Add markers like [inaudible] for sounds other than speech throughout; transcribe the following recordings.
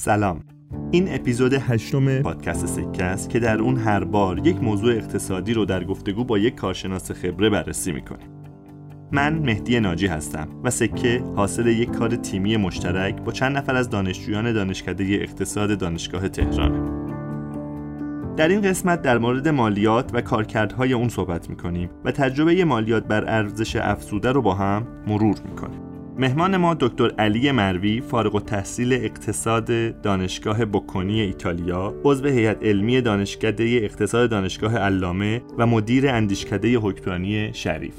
سلام. این اپیزود هشتم پادکست سکه است که در اون هر بار یک موضوع اقتصادی رو در گفتگو با یک کارشناس خبره بررسی می‌کنیم من مهدی ناجی هستم و سکه حاصل یک کار تیمی مشترک با چند نفر از دانشجویان دانشکده اقتصاد دانشگاه تهرانه در این قسمت در مورد مالیات و کارکردهای اون صحبت می‌کنیم و تجربه مالیات بر ارزش افزوده رو با هم مرور می‌کنیم. مهمان ما دکتر علی مروی فارغ و تحصیل اقتصاد دانشگاه بوکونی ایتالیا عضو هیئت علمی دانشکده اقتصاد دانشگاه علامه و مدیر اندیشکده حکمرانی شریف.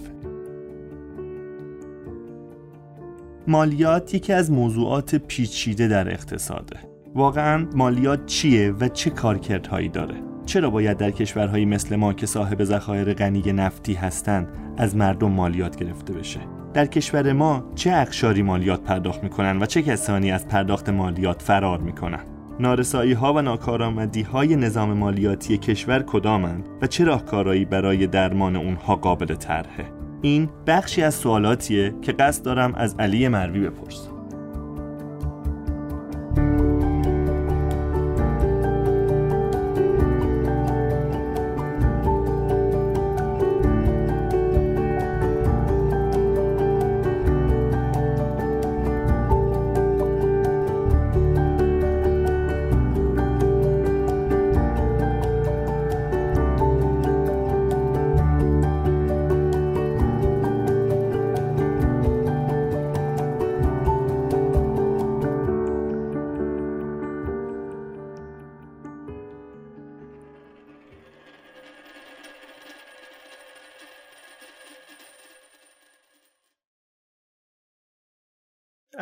مالیات یکی از موضوعات پیچیده در اقتصاده. واقعا مالیات چیه و چه کارکردهایی داره؟ چرا باید در کشورهایی مثل ما که صاحب ذخایر غنی نفتی هستند از مردم مالیات گرفته بشه؟ در کشور ما چه اقشاری مالیات پرداخت می‌کنن و چه کسانی از پرداخت مالیات فرار می‌کنن؟ نارسایی ها و ناکارآمدی های نظام مالیاتی کشور کدامند و چه راهکارهایی برای درمان اونها قابل طرحه؟ این بخشی از سوالاتیه که قصد دارم از علی مروی بپرسم.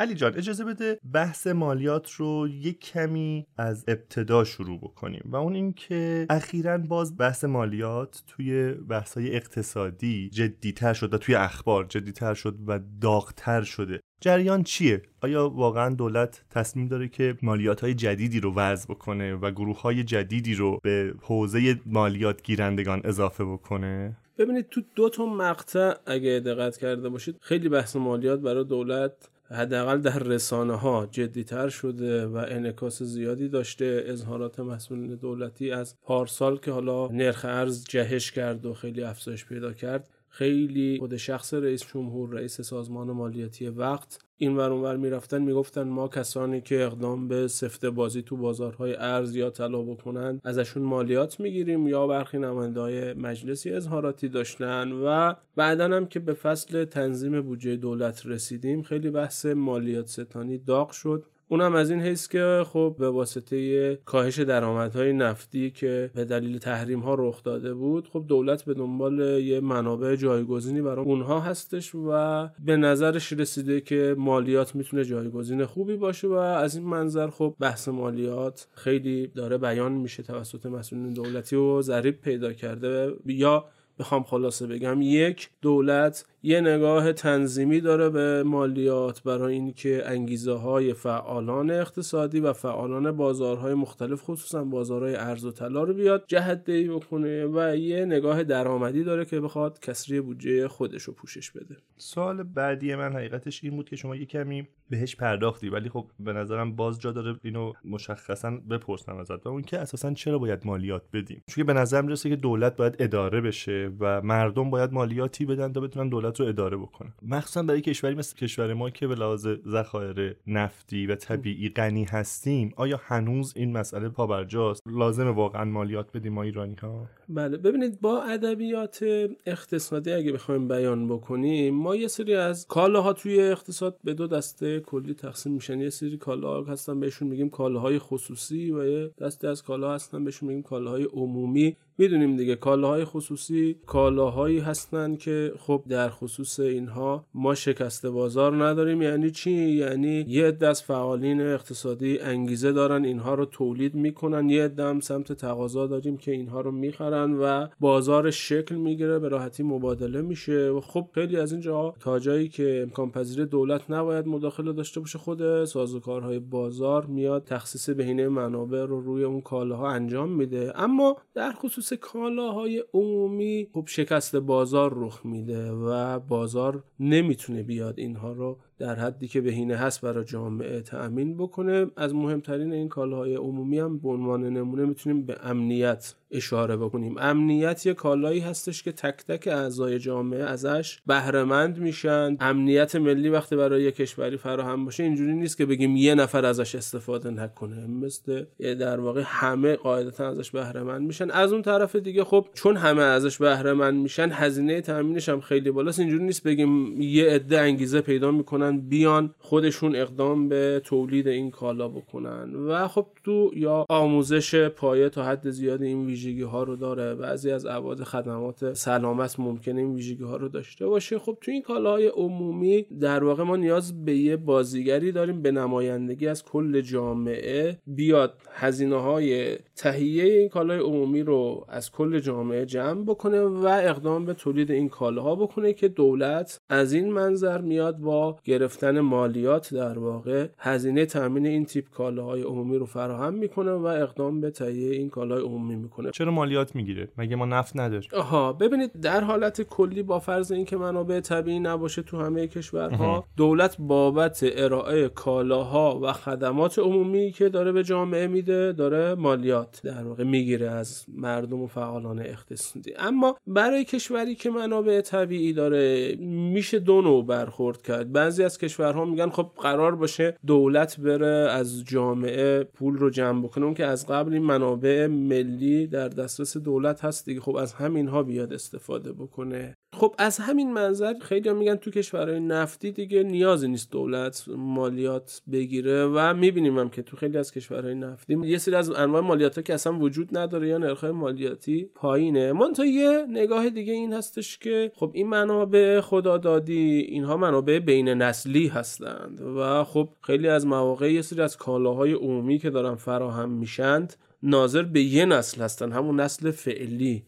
علی جان اجازه بده بحث مالیات رو یک کمی از ابتدا شروع بکنیم و اون اینکه اخیرا باز بحث مالیات توی بحث‌های اقتصادی جدیتر شد و توی اخبار جدیتر شد و داغتر شده جریان چیه؟ آیا واقعا دولت تصمیم داره که مالیات های جدیدی رو وضع بکنه و گروه های جدیدی رو به حوزه مالیات گیرندگان اضافه بکنه؟ ببینید تو دو تا مقطع اگه دقت کرده باشید خیلی بحث مالیات برای دولت حداقل در رسانه ها جدیتر شده و انعکاس زیادی داشته اظهارات مسئولین دولتی از پارسال که حالا نرخ ارز جهش کرد و خیلی افزایش پیدا کرد. خیلی خود شخص رئیس جمهور رئیس سازمان مالیاتی وقت این ور اونور می‌رفتن می‌گفتن ما کسانی که اقدام به سفته بازی تو بازارهای ارز یا طلا بکنن ازشون مالیات می‌گیریم یا برخی نماینده مجلسی اظهاراتی داشتن و بعدا هم که به فصل تنظیم بودجه دولت رسیدیم خیلی بحث مالیات ستانی داغ شد. اونم از این حیث که خب به واسطه کاهش درآمدهای نفتی که به دلیل تحریم ها رخ داده بود خب دولت به دنبال یه منابع جایگزینی برای اونها هستش و به نظرش رسیده که مالیات می‌تونه جایگزین خوبی باشه و از این منظر خب بحث مالیات خیلی داره بیان میشه توسط مسئولین دولتی و ضریب پیدا کرده یا بخوام خلاصه بگم یک دولت یه نگاه تنظیمی داره به مالیات برای اینکه انگیزه های فعالان اقتصادی و فعالان بازارهای مختلف خصوصا بازارهای ارز و طلا رو بیاد جهت دهی بکنه و یه نگاه درآمدی داره که بخواد کسری بودجه خودش رو پوشش بده. سوال بعدی من حقیقتش این بود که شما یه کمی بهش پرداختی ولی خب به نظرم باز جا داره اینو مشخصا بپرسم ازت. و اون که اساسا چرا باید مالیات بدیم؟ چون به نظرم می‌رسه که دولت باید اداره بشه و مردم باید مالیاتی بدن تا بتونن دولت رو اداره بکنن مخصوصا برای کشوری مثل کشور ما که به لحاظ ذخایر نفتی و طبیعی غنی هستیم آیا هنوز این مسئله پابرجاست؟ لازمه واقعا مالیات بدیم ما ایرانی ها بله ببینید با ادبیات اقتصادی اگه بخوایم بیان بکنیم ما یه سری از کالاها توی اقتصاد به دو دسته کلی تقسیم میشن. یه سری کالا هستن بهشون میگیم کالاهای خصوصی و یه دسته از کالا هستن بهشون میگیم کالاهای عمومی. می‌دونیم دیگه کالاهای خصوصی کالاهایی هستند که خب در خصوص اینها ما شکست بازار نداریم. یعنی چی؟ یعنی یه از فعالین اقتصادی انگیزه دارن اینها رو تولید می‌کنن. یه هم سمت تقاضا داریم که اینها رو می‌خرن و بازار شکل می‌گیره به راحتی مبادله میشه. و خب خیلی از اینجا تا جایی که امکان پذیر دولت نباید مداخله داشته باشه خود سازوکارهای بازار میاد تخصیص بهینه منابع رو روی اون کالاها انجام میده. اما در خصوص کالاهای عمومی خب شکست بازار رخ میده و بازار نمی‌تونه بیاد اینها رو در حدی که بهینه هست برای جامعه تأمین بکنه. از مهمترین این کالاهای عمومی هم به عنوان نمونه می‌تونیم به امنیت اشاره بکنیم. امنیت یه کالایی هستش که تک تک اعضای جامعه ازش بهرهمند میشن. امنیت ملی وقتی برای یه کشوری فراهم باشه اینجوری نیست که بگیم یه نفر ازش استفاده نکنه. مثل در واقع همه قاعدتا ازش بهرهمند میشن. از اون طرف دیگه خب چون همه ازش بهرهمند میشن هزینه تامینش هم خیلی بالاست. اینجوری نیست بگیم یه عده انگیزه پیدا می‌کنن بیان خودشون اقدام به تولید این کالا بکنن. و خب تو یا آموزش پایه تا حد زیاد این ویژگی ها رو داره. بعضی از ابعاد خدمات سلامت ممکنه این ویژگی ها رو داشته باشه. خب تو این کالاهای عمومی در واقع ما نیاز به یه بازیگری داریم. به نمایندگی از کل جامعه. بیاد هزینه های تهیه این کالای عمومی رو از کل جامعه جمع بکنه و اقدام به تولید این کالاها بکنه که دولت از این منظر میاد با گرفتن مالیات در واقع هزینه تامین این تیپ کالاهای عمومی رو فراهم می‌کنه و اقدام به تهیه این کالای عمومی می‌کنه. چرا مالیات می‌گیره؟ مگه ما نفت نداریم؟ آها ببینید در حالت کلی با فرض اینکه منابع طبیعی نباشه تو همه کشورها دولت بابت ارائه کالاها و خدمات عمومی که داره به جامعه میده داره مالیات در واقع می‌گیره از مردم و فعالان اقتصادی. اما برای کشوری که منابع طبیعی داره میشه دو نوع برخورد کرد. بعضی از کشورها میگن خب قرار باشه دولت بره از جامعه پول رو جمع بکنه. اون که از قبل این منابع ملی در دسترس دولت هست دیگه. خب از همین ها بیاد استفاده بکنه. خب از همین منظر خیلی میگن تو کشورهای نفتی دیگه نیازی نیست دولت مالیات بگیره و می‌بینیم هم که تو خیلی از کشورهای نفتی یه سری از انواع مالیات ها که اصلا وجود نداره یا نرخ مالیاتی پایینه. من تا یه نگاه دیگه این هستش که خب این منابع خدادادی اینها منابع بین نسلی هستند و خب خیلی از مواقع یه سری از کالاهای عمومی که دارن فراهم میشند ناظر به یه نسل هستن همون نسل فعلی.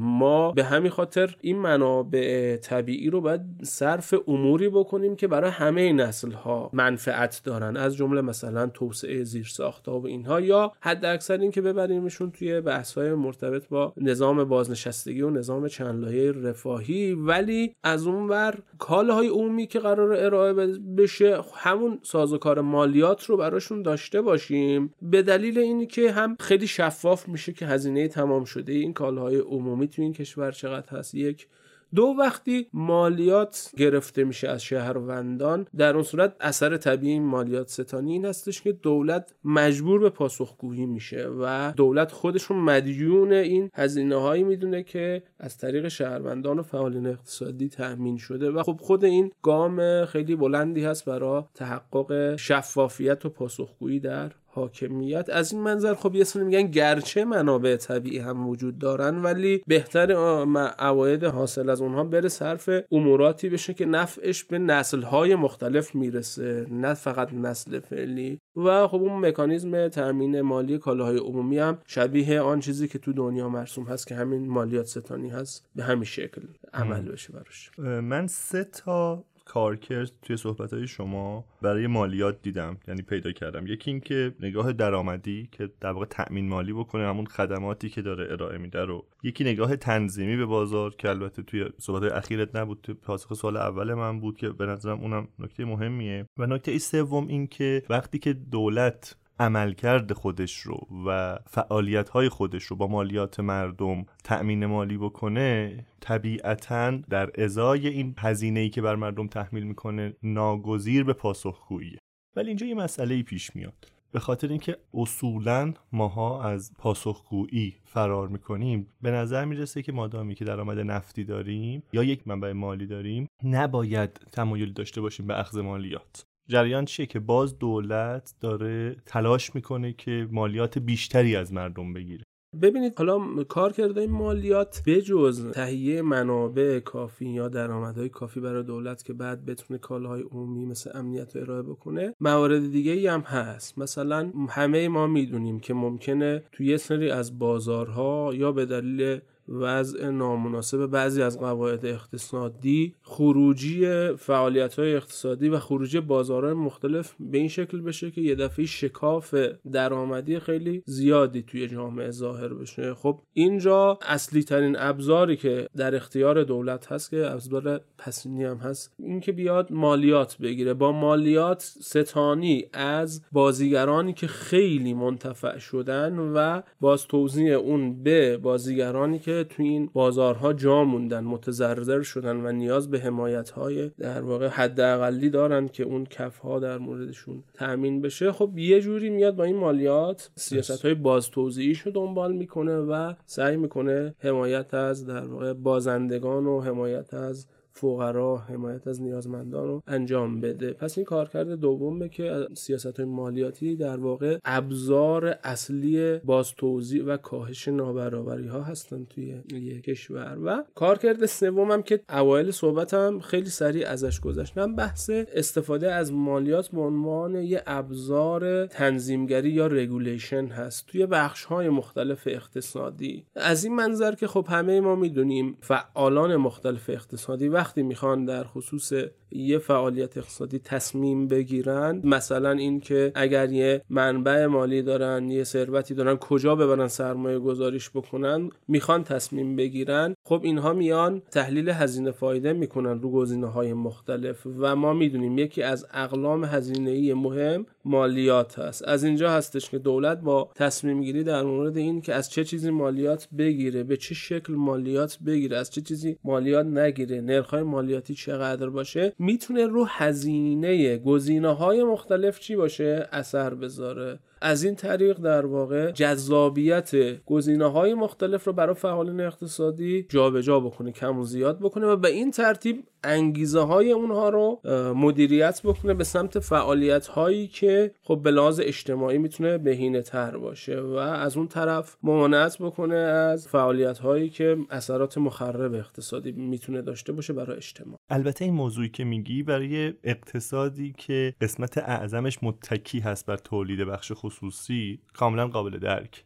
ما به همین خاطر این منابع طبیعی رو باید صرف اموری بکنیم که برای همه نسل ها منفعت دارن. از جمله مثلا توسعه زیر و اینها یا حد اکثر این که ببریمشون توی بحث های مرتبط با نظام بازنشستگی و نظام چند لایه رفاهی. ولی از اون ور کالاهای عمومی که قرار ارائه بشه همون سازوکار مالیات رو براشون داشته باشیم. به دلیل اینی که هم خیلی شفاف میشه که هزینه تمام شده این کالاهای عمومی تو این کشور چقدر هست؟ یک. دو وقتی مالیات گرفته میشه از شهروندان در اون صورت اثر طبیعی مالیات ستانی این هستش که دولت مجبور به پاسخگویی میشه و دولت خودشون مدیون این هزینه هایی می‌دونه که از طریق شهروندان و فعالین اقتصادی تأمین شده و خب خود این گام خیلی بلندی هست برای تحقق شفافیت و پاسخگویی در حاکمیت. از این منظر خب یه سری میگن گرچه منابع طبیعی هم وجود دارن ولی بهتر عواید حاصل از اونها بره صرف اموراتی بشه که نفعش به نسلهای مختلف می‌رسه نه فقط نسل فعلی. و خب اون مکانیزم تامین مالی کالاهای عمومی هم شبیه آن چیزی که تو دنیا مرسوم هست که همین مالیات ستانی هست به همین شکل عمل بشه براش. من سه تا کارکرد توی صحبت های شما برای مالیات دیدم یعنی پیدا کردم. یکی اینکه نگاه درآمدی که در واقع تأمین مالی بکنه همون خدماتی که داره ارائه میده رو. یکی نگاه تنظیمی به بازار که البته توی صحبت های اخیرت نبود توی پاسخ سال اول من بود که به نظرم اونم نکته مهمیه. و نکته سوم این که وقتی که دولت عملکرد خودش رو و فعالیت های خودش رو با مالیات مردم تأمین مالی بکنه طبیعتا در ازای این هزینه که بر مردم تحمیل می‌کنه ناگزیر به پاسخگویی ولی اینجا یه مسئله ای پیش میاد. به خاطر اینکه اصولا ماها از پاسخگویی فرار می‌کنیم به نظر می‌رسه که مادامی که درآمد نفتی داریم یا یک منبع مالی داریم نباید تمایلی داشته باشیم به اخذ مالیات. جریان چیه که باز دولت داره تلاش می‌کنه که مالیات بیشتری از مردم بگیره؟ ببینید حالا کار کرده مالیات به جز تهیه منابع کافی یا درآمدهای کافی برای دولت که بعد بتونه کالاهای عمومی مثل امنیت رو ارائه بکنه موارد دیگه ای هم هست. مثلا همه ما می‌دونیم که ممکنه توی یه سری از بازارها یا به دلیل وضع نامناسب بعضی از قواعد اقتصادی خروجی فعالیت های اقتصادی و خروجی بازارهای مختلف به این شکل بشه که یه دفعه شکاف درآمدی خیلی زیادی توی جامعه ظاهر بشه. خب اینجا اصلی ترین ابزاری که در اختیار دولت هست که ابزار پسینی هم هست اینکه بیاد مالیات بگیره. با مالیات ستانی از بازیگرانی که خیلی منتفع شدن و باز توضیح اون به بازیگرانی که تو این بازارها جا موندن متضرر شدن و نیاز به حمایت های در واقع حداقلی دارن که اون کف ها در موردشون تامین بشه. خب یه جوری میاد با این مالیات سیاست های باز رو دنبال می‌کنه و سعی می‌کنه حمایت از در واقع بازندگان و حمایت از فقرا حمایت از نیازمندان رو انجام بده. پس این کارکرد دومه که سیاست های مالیاتی در واقع ابزار اصلی باز توزیع و کاهش نابرابری ها هستن توی یک کشور. و کارکرد سومم که اوایل صحبتم خیلی سریع ازش گذشتم بحث استفاده از مالیات به عنوان یه ابزار تنظیمگری یا رگولیشن هست توی بخش های مختلف اقتصادی. از این منظر که خب همه ما می‌دونیم فعالان مختلف اقتصادی و وقتی می‌خوان در خصوص یه فعالیت اقتصادی تصمیم بگیرن مثلا اینکه اگر یه منبع مالی دارن یه ثروتی دارن کجا ببرن سرمایه گذاریش بکنن می‌خوان تصمیم بگیرن. خب اینها میان تحلیل هزینه فایده می‌کنن رو گزینه های مختلف و ما می‌دونیم یکی از اقلام هزینه ای مهم مالیات هست. از اینجا هستش که دولت با تصمیم گیری در مورد این که از چه چیزی مالیات بگیره به چه شکل مالیات بگیره از چه چیزی مالیات نگیره. نرخ مالیاتی چقدر باشه می‌تونه رو هزینه گزینه های مختلف چی باشه؟ اثر بذاره. از این طریق در واقع جذابیت گزینه های مختلف رو برای فعالین اقتصادی جابجا جا بکنه کم و زیاد بکنه و به این ترتیب انگیزه های اونها رو مدیریت بکنه به سمت فعالیت هایی که خب به لحاظ اجتماعی می‌تونه بهینه تر باشه و از اون طرف ممانعت بکنه از فعالیت هایی که اثرات مخرب اقتصادی می‌تونه داشته باشه برای اجتماع. البته این موضوعی که میگی برای اقتصادی که قسمت اعظمش متکی هست بر تولید بخش خصوصی کاملا قابل درک.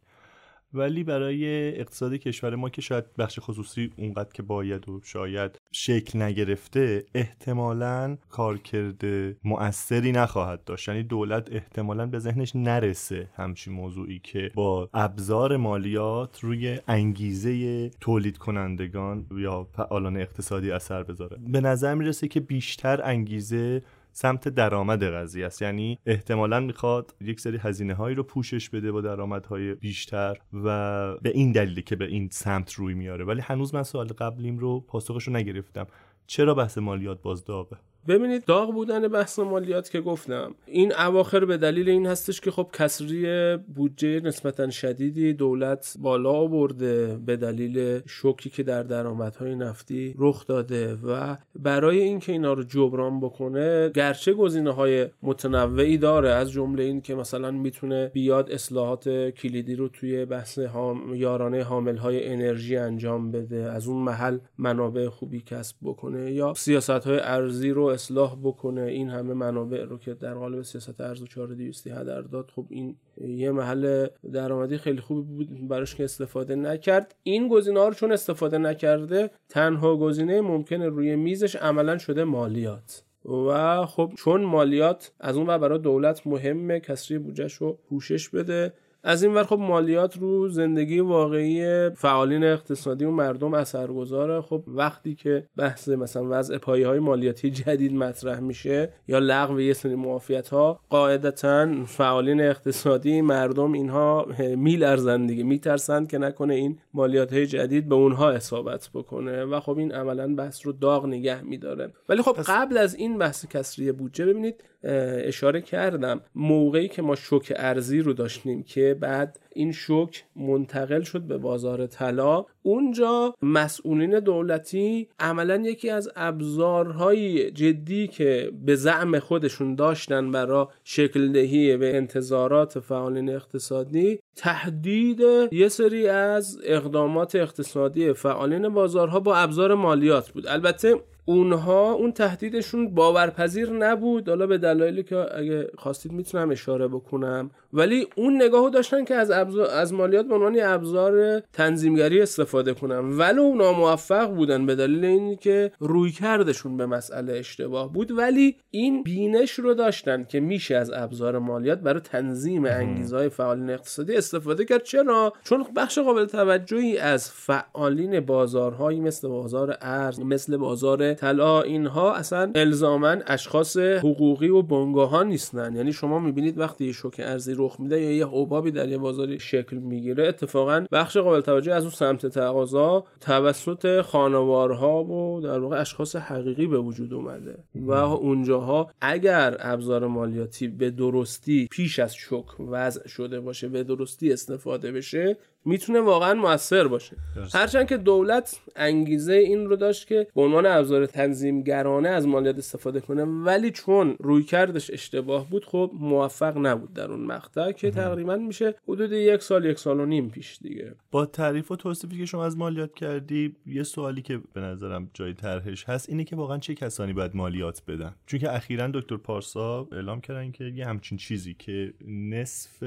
ولی برای اقتصاد کشور ما که شاید بخش خصوصی اونقدر که باید و شاید شکل نگرفته احتمالا کارکرد مؤثری نخواهد داشت. یعنی دولت احتمالا به ذهنش نرسه همچین موضوعی که با ابزار مالیات روی انگیزه تولید کنندگان یا فعالان اقتصادی اثر بذاره. به نظر می‌رسه که بیشتر انگیزه سمت درآمد قضیه است. یعنی احتمالا می‌خواد یک سری هزینه هایی رو پوشش بده با درآمدهای بیشتر و به این دلیلی که به این سمت روی میاره. ولی هنوز من سوال قبلیم رو پاسخش رو نگرفتم. چرا بحث مالیات بازدابه ببینید داغ بودن بحث مالیات که گفتم. این اواخر به دلیل این هستش که خب کسری بودجه نسبتا شدیدی دولت بالا برده به دلیل شوکی که در درآمدهای نفتی رخ داده و برای اینکه اینا رو جبران بکنه گرچه گزینه های متنوعی داره. از جمله این که مثلا می‌تونه بیاد اصلاحات کلیدی رو توی بحث هام یارانه حامل های انرژی انجام بده از اون محل منابع خوبی کسب بکنه یا سیاست های ارزی رو اصلاح بکنه این همه منابع رو که در قالب سیاست ارز و 4200 هدر داد خب این یه محل درآمدی خیلی خوبی بود براش که استفاده نکرد. این گزینه ها رو چون استفاده نکرده تنها گزینه ممکنه روی میزش عملا شده مالیات. و خب چون مالیات از اون و برای دولت مهمه کسری بودجهش رو پوشش بده. از این ور خب مالیات رو زندگی واقعی فعالین اقتصادی و مردم اثرگذاره. خب وقتی که بحث مثلا وضع پایه های مالیاتی جدید مطرح میشه یا لغو یه سری معافیت ها قاعدتا فعالین اقتصادی مردم اینها میلرزن دیگه میترسند که نکنه این مالیات های جدید به اونها اصابت بکنه و خب این عملا بحث رو داغ نگه میداره. ولی خب قبل از این بحث کسری بودجه ببینید اشاره کردم موقعی که ما شوک ارزی رو داشتیم که بعد این شوک منتقل شد به بازار طلا. اونجا مسئولین دولتی عملا یکی از ابزارهای جدی که به زعم خودشون داشتن برای شکل دهی به انتظارات فعالین اقتصادی تهدید یه سری از اقدامات اقتصادی فعالین بازارها با ابزار مالیات بود. البته اونها اون تهدیدشون باورپذیر نبود. حالا به دلایلی که اگه خواستید می‌تونم اشاره بکنم. ولی اون نگاهو داشتن که از از مالیات به عنوان ابزار تنظیمگری استفاده کنن ولو ناموفق بودن به دلیل اینکه روی کردشون به مسئله اشتباه بود ولی این بینش رو داشتن که میشه از ابزار مالیات برای تنظیم انگیزهای فعالین اقتصادی استفاده کرد. چرا؟ چون بخش قابل توجهی از فعالین بازارهایی مثل بازار ارز مثل بازار طلا اینها اصلا الزاما اشخاص حقوقی و بنگاه نیستن. یعنی شما می‌بینید وقتی شوک ارزی رخ میده یا یه حبابی در یه بازاری شکل می‌گیره اتفاقا بخش قابل توجه از اون سمت تقاضا توسط خانوارها و در واقع اشخاص حقیقی به وجود اومده. و اونجاها اگر ابزار مالیاتی به درستی پیش از شک وضع شده باشه به درستی استفاده بشه می‌تونه واقعا موثر باشه. هرچند که دولت انگیزه این رو داشت که به عنوان ابزار تنظیمگرانه از مالیات استفاده کنه ولی چون روی کردش اشتباه بود خب موفق نبود در اون مقطع که تقریبا میشه حدود یک سال یک سال و نیم پیش دیگه. با تعریف و توصیفی که شما از مالیات کردی یه سوالی که به نظرم جای طرحش هست اینه که واقعا چه کسانی باید مالیات بدن؟ چون که اخیرا دکتر پارسا اعلام کردن که یه همچین چیزی که نصف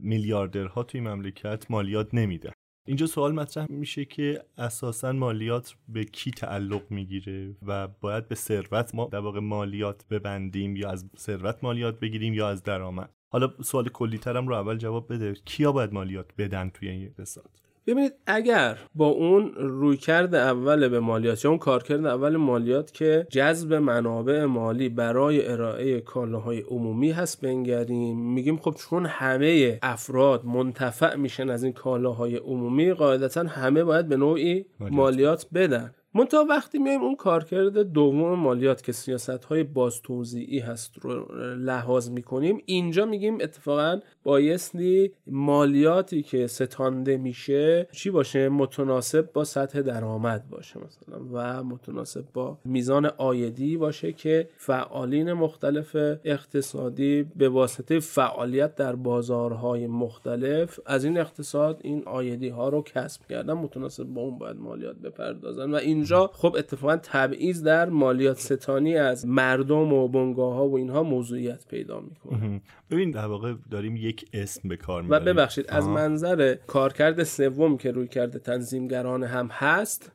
میلیاردرها توی مملکت مالیات نمیده. اینجا سوال مطرح میشه که اساسا مالیات به کی تعلق می‌گیره و باید به ثروت ما در واقع مالیات ببندیم یا از ثروت مالیات بگیریم یا از درآمد. حالا سوال کلی ترم رو اول جواب بده. کیا باید مالیات بدن توی این اقتصاد؟ ببینید اگر با اون رویکرد اول به مالیات یا اون کارکرد اول مالیات که جذب منابع مالی برای ارائه کالاهای عمومی هست بنگریم میگیم خب چون همه افراد منتفع میشن از این کالاهای عمومی قاعدتا همه باید به نوعی مالیات. بدن. منتها وقتی میایم اون کارکرد دوم مالیات که سیاست های باز توضیعی هست رو لحاظ می‌کنیم اینجا میگیم اتفاقا بایستی مالیاتی که ستانده میشه چی باشه؟ متناسب با سطح درآمد باشه مثلا و متناسب با میزان آیدی باشه که فعالین مختلف اقتصادی به واسطه فعالیت در بازارهای مختلف از این اقتصاد این آیدی ها رو کسب کردن. متناسب با اون باید مالیات بپردازن و اینجا خب اتفاقا تبعیض در مالیات ستانی از مردم و بنگاه ها و اینها موضوعیت پیدا می‌کنه. ببین در واقع داریم یک اسم به کار و ببخشید از منظر کارکرد سوم که روی کرده تنظیمگران هم هست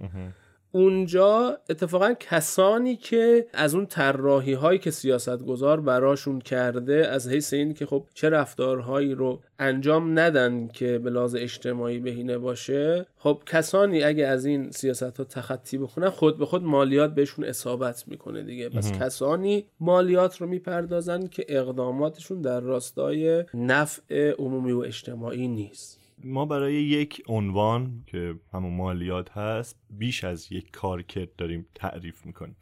اونجا اتفاقا کسانی که از اون طراحی هایی که سیاستگزار براشون کرده از حیث این که خب چه رفتارهایی رو انجام ندن که به لحاظ اجتماعی بهینه باشه خب کسانی اگه از این سیاست ها تخطی بکنن خود به خود مالیات بهشون اصابت می‌کنه دیگه. پس کسانی مالیات رو می‌پردازن که اقداماتشون در راستای نفع عمومی و اجتماعی نیست. ما برای یک عنوان که همون مالیات هست بیش از یک کارکرد داریم تعریف می‌کنیم.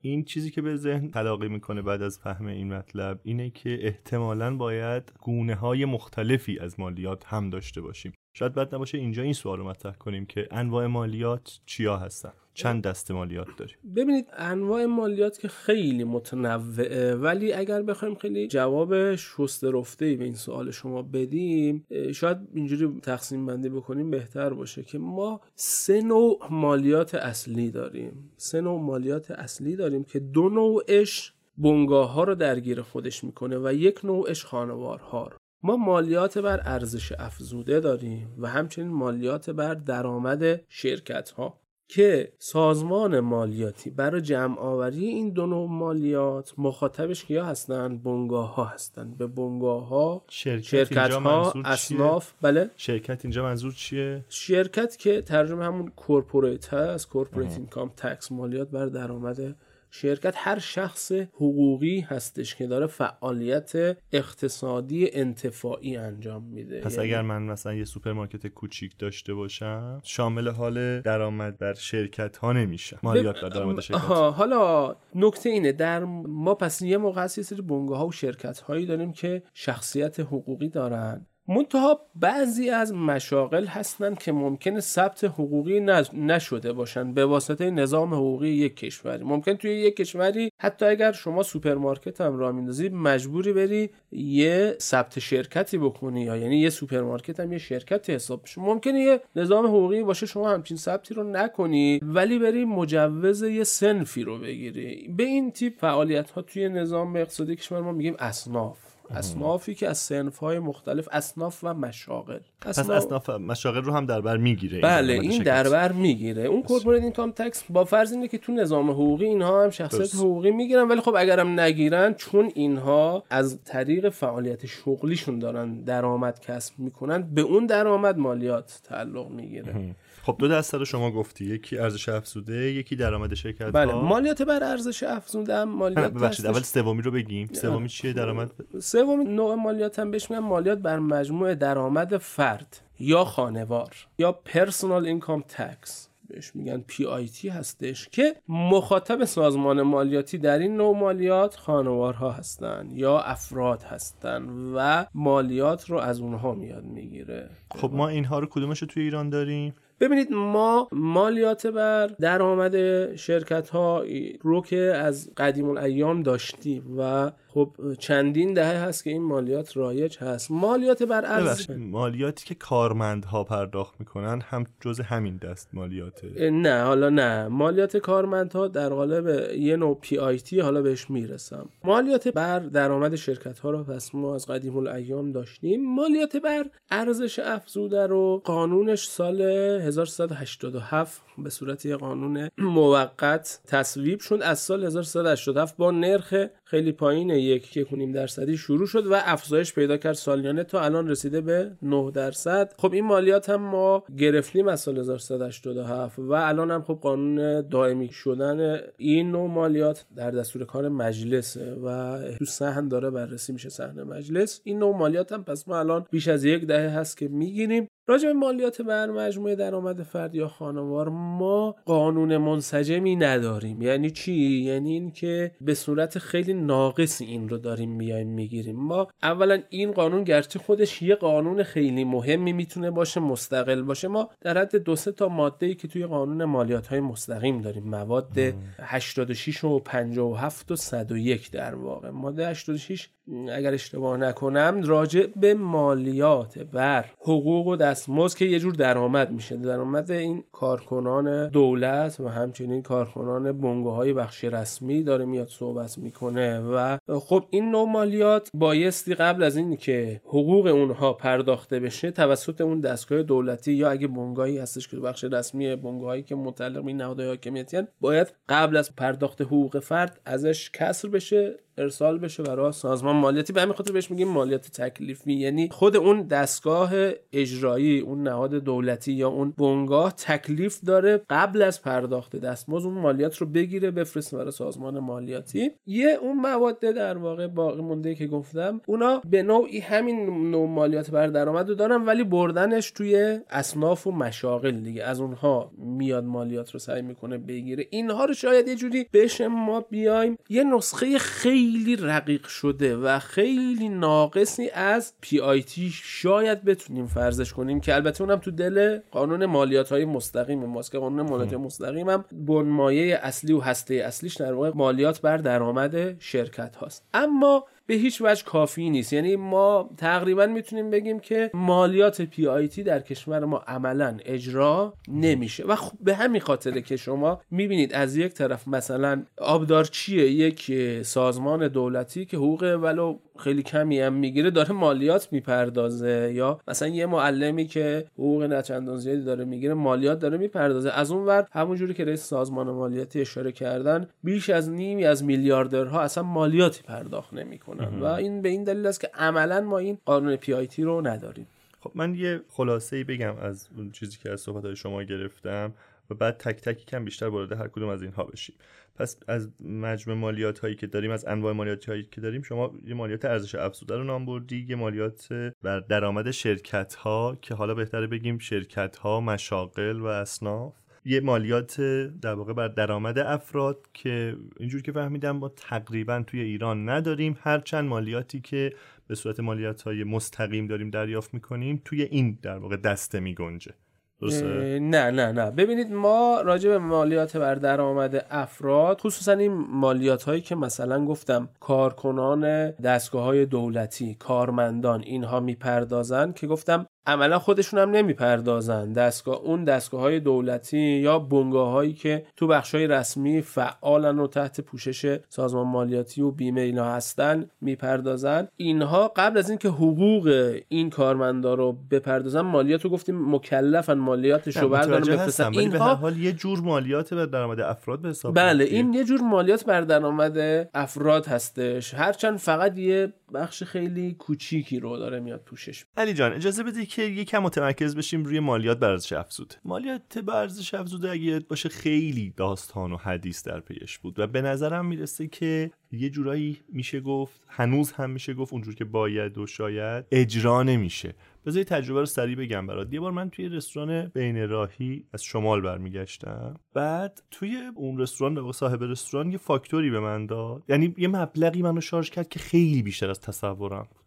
این چیزی که به ذهن تلاقی می‌کنه بعد از فهم این مطلب اینه که احتمالا باید گونه های مختلفی از مالیات هم داشته باشیم. شاید بد نباشه اینجا این سوال رو مطرح کنیم که انواع مالیات چیا هستن؟ چند دست مالیات داریم؟ ببینید انواع مالیات که خیلی متنوعه ولی اگر بخوایم خیلی جواب شسته رفته به این سوال شما بدیم شاید اینجوری تقسیم بندی بکنیم بهتر باشه که ما سه نوع مالیات اصلی داریم. سه نوع مالیات اصلی داریم که دو نوعش بنگاه ها رو درگیر خودش می‌کنه و یک نوعش خانوارها رو. ما مالیات بر ارزش افزوده داریم و همچنین مالیات بر درآمد شرکت ها که سازمان مالیاتی برای جمع آوری این دو نوع مالیات مخاطبش کیا هستن بنگاه ها هستن به بنگاه ها شرکت, شرکت ها اصناف بله. شرکت اینجا منظور چیه؟ شرکت که ترجمه همون corporate هست corporate income tax مالیات بر درآمد شرکت هر شخص حقوقی هستش که داره فعالیت اقتصادی انتفاعی انجام میده. پس یعنی اگر من مثلا یه سوپرمارکت کوچیک داشته باشم شامل حال درآمد بر شرکت ها نمیشه مالیات بر درآمد شرکت. حالا نکته اینه در ما پس یه موقع یه سری بنگاه ها و شرکت هایی داریم که شخصیت حقوقی دارن. منتها بعضی از مشاغل هستند که ممکنه ثبت حقوقی نشده باشند به واسطه نظام حقوقی یک کشوری. ممکن توی یک کشوری حتی اگر شما سوپرمارکت هم را میندازی مجبوری بری یه ثبت شرکتی بکنی یا یعنی یه سوپرمارکت هم یه شرکتی حساب بشه. ممکنه یه نظام حقوقی باشه شما همچین ثبتی رو نکنی ولی بری مجوز یه صنفی رو بگیری. به این تیپ فعالیت ها توی نظام اقتصادی کشور ما میگیم اصناف. اصنافی که از صنف های مختلف اصناف و مشاغل. پس اصناف مشاغل رو هم در بر می‌گیره بله این در بر می‌گیره. اون corporate income tax با فرض اینه که تو نظام حقوقی اینها هم شخصیت حقوقی می‌گیرن ولی خب اگرم نگیرن چون اینها از طریق فعالیت شغلیشون دارن درآمد کسب می‌کنن به اون درآمد مالیات تعلق می‌گیره. خب دو دسته رو شما گفتی. یکی ارزش افزوده یکی درآمد شرکت بله مالیات بر ارزش افزوده هم مالیات ببخشید اول سومی رو بگیم. سومی چیه؟ درآمد؟ سومی نوع مالیات هم بهش میگن مالیات بر مجموع درآمد فرد یا خانوار یا پرسونال اینکام تکس بهش میگن PIT هستش که مخاطب سازمان مالیاتی در این نوع مالیات خانوارها هستن یا افراد هستن و مالیات رو از اونها میاد می‌گیره. خب ما اینها رو کدومش رو توی ایران داریم؟ ببینید ما مالیات بر درآمد شرکت ها رو که از قدیم الایام داشتیم و خب چندین دهه هست که این مالیات رایج هست. مالیات بر ارزش مالیاتی که کارمندها پرداخت می‌کنن هم جز همین دست مالیات؟ نه حالا نه. مالیات کارمندها در قالب یه نوع پی آی تی حالا بهش می‌رسم. مالیات بر درآمد شرکت ها رو پس ما از قدیم الایام داشتیم. مالیات بر ارزش افزوده رو قانونش سال 1387 به صورت یه قانون [clears throat] موقت تصویب شد. از سال 1387 با نرخ خیلی پایین یک یک کنیم درصدی شروع شد و افزایش پیدا کرد سالیانه تا الان رسیده به 9 درصد. خب این مالیات هم ما گرفتیم از سال 1387 و الان هم خب قانون دائمی شدن این نوع مالیات در دستور کار مجلسه و تو سهن داره بررسی میشه سهن مجلس. این نوع مالیات هم پس ما الان بیش از یک دهه هست که می‌گیریم. راجع به مالیات بر مجموعه درآمد فرد یا خانوار ما قانون منسجمی نداریم. یعنی چی؟ یعنی اینکه به صورت خیلی ناقصی این رو داریم میایم می‌گیریم. ما اولا این قانون گرچه خودش یه قانون خیلی مهمی می‌تونه باشه مستقل باشه. ما در حد دو سه تا ماده ای که توی قانون مالیات های مستقیم داریم. مواد 86 و 57 و 101 در واقع. ماده 86 اگر اشتباه نکنم راجع به مالیات بر حقوق و دستمزد که یه جور درآمد میشه. درآمد این کارکنان دولت و همچنین کارکنان بنگاه های بخش رسمی داره میاد صحبت می‌کنه و خب این نوع مالیات بایستی قبل از این که حقوق اونها پرداخته بشه توسط اون دستگاه دولتی یا اگه بنگاهی هستش که بخش رسمی بنگاهی که متعلق به نهادهای حاکمیتی باید قبل از پرداخت حقوق فرد ازش کسر بشه ارسال بشه برای سازمان مالیاتی. به همین خاطر بهش میگیم مالیات تکلیفی. یعنی خود اون دستگاه اجرایی اون نهاد دولتی یا اون بنگاه تکلیف داره قبل از پرداخت دستمزد. اون مالیات رو بگیره بفرسته برای سازمان مالیاتی. یه اون مواد در واقع باقی مونده که گفتم اونا به نوعی همین نوع مالیات بر درآمد رو دارن ولی بردنش توی اصناف و مشاغل دیگه. از اونها میاد مالیات رو سعی می‌کنه بگیره. اینها رو شاید یه جوری بشه ما بیایم یه نسخه خیلی خیلی رقیق شده و خیلی ناقصی از پی آی تی شاید بتونیم فرضش کنیم که البته اونم تو دل قانون مالیات های مستقیم ماست که قانون مالیات مستقیم هم بنمایه اصلی و هسته اصلیش در واقع مالیات بر درآمد شرکت هاست. اما به هیچ وجه کافی نیست. یعنی ما تقریبا می‌تونیم بگیم که مالیات پی آی تی در کشور ما عملا اجرا نمیشه. و خب به همین خاطره که شما می‌بینید از یک طرف مثلا آبدارچیه یک سازمان دولتی که حقوق ولو خیلی کمی هم می‌گیره داره مالیات می‌پردازه. یا مثلا یه معلمی که حقوق نچندان زیادی داره می‌گیره مالیات داره می‌پردازه. از اون ور همونجوری که رئیس سازمان مالیاتی اشاره کردن بیش از نیمی از میلیاردرها اصلا مالیاتی پرداخت نمی‌کنن. و این به این دلیل است که عملا ما این قانون پی آی تی رو نداریم. خب من یه خلاصه ای بگم از اون چیزی که از صحبت شما گرفتم. بعد تک تک کم بیشتر وارد هر کدوم از اینها بشیم. پس از مجموع مالیات هایی که داریم از انواع مالیات هایی که داریم شما یه مالیات ارزش افزوده رو نام بردی یه مالیات بر درآمد شرکت ها که حالا بهتره بگیم شرکت ها مشاغل و اصناف. یه مالیات در واقع بر درآمد افراد که اینجور که فهمیدم ما تقریبا توی ایران نداریم. هرچند مالیاتی که به صورت مالیات های مستقیم داریم دریافت می‌کنیم توی این در واقع دسته میگنجه. نه نه نه. ببینید ما راجع به مالیات بر درآمد افراد خصوصا این مالیات هایی که مثلا گفتم کارکنان دستگاه های دولتی کارمندان اینها می‌پردازن که گفتم عملا خودشون هم نمی‌پردازن. دستگاه اون دستگاه های دولتی یا بنگاه هایی که تو بخش های رسمی فعالن و تحت پوشش سازمان مالیاتی و بیمه اینا هستن می‌پردازن. اینها قبل از اینکه حقوق این کارمندا رو بپردازن مالیات رو گفتیم مکلفن مالیاتش رو بردارن بفرستن اینها حال یه جور مالیات بر درآمد افراد به حساب بله این یه جور مالیات بر درآمد افراد هستش. هرچند فقط یه بخش خیلی کوچیکی رو داره میاد پوشش علی جان اجازه بدید که یکم متمرکز بشیم روی مالیات بر ارزش افزوده. مالیات بر ارزش افزوده اگه باشه خیلی داستان و حدیث در پیش بود و به نظرم می‌رسه که یه جورایی میشه گفت هنوز هم میشه گفت اونجور که باید و شاید اجرا نمیشه. بذاری تجربه رو سریع بگم برات. یه بار من توی رستوران بین راهی از شمال برمیگشتم. بعد توی اون رستوران به صاحب رستوران یه فاکتوری به من داد. یعنی یه مبلغی منو شارژ کرد که خیلی بیشتر از تصورم بود.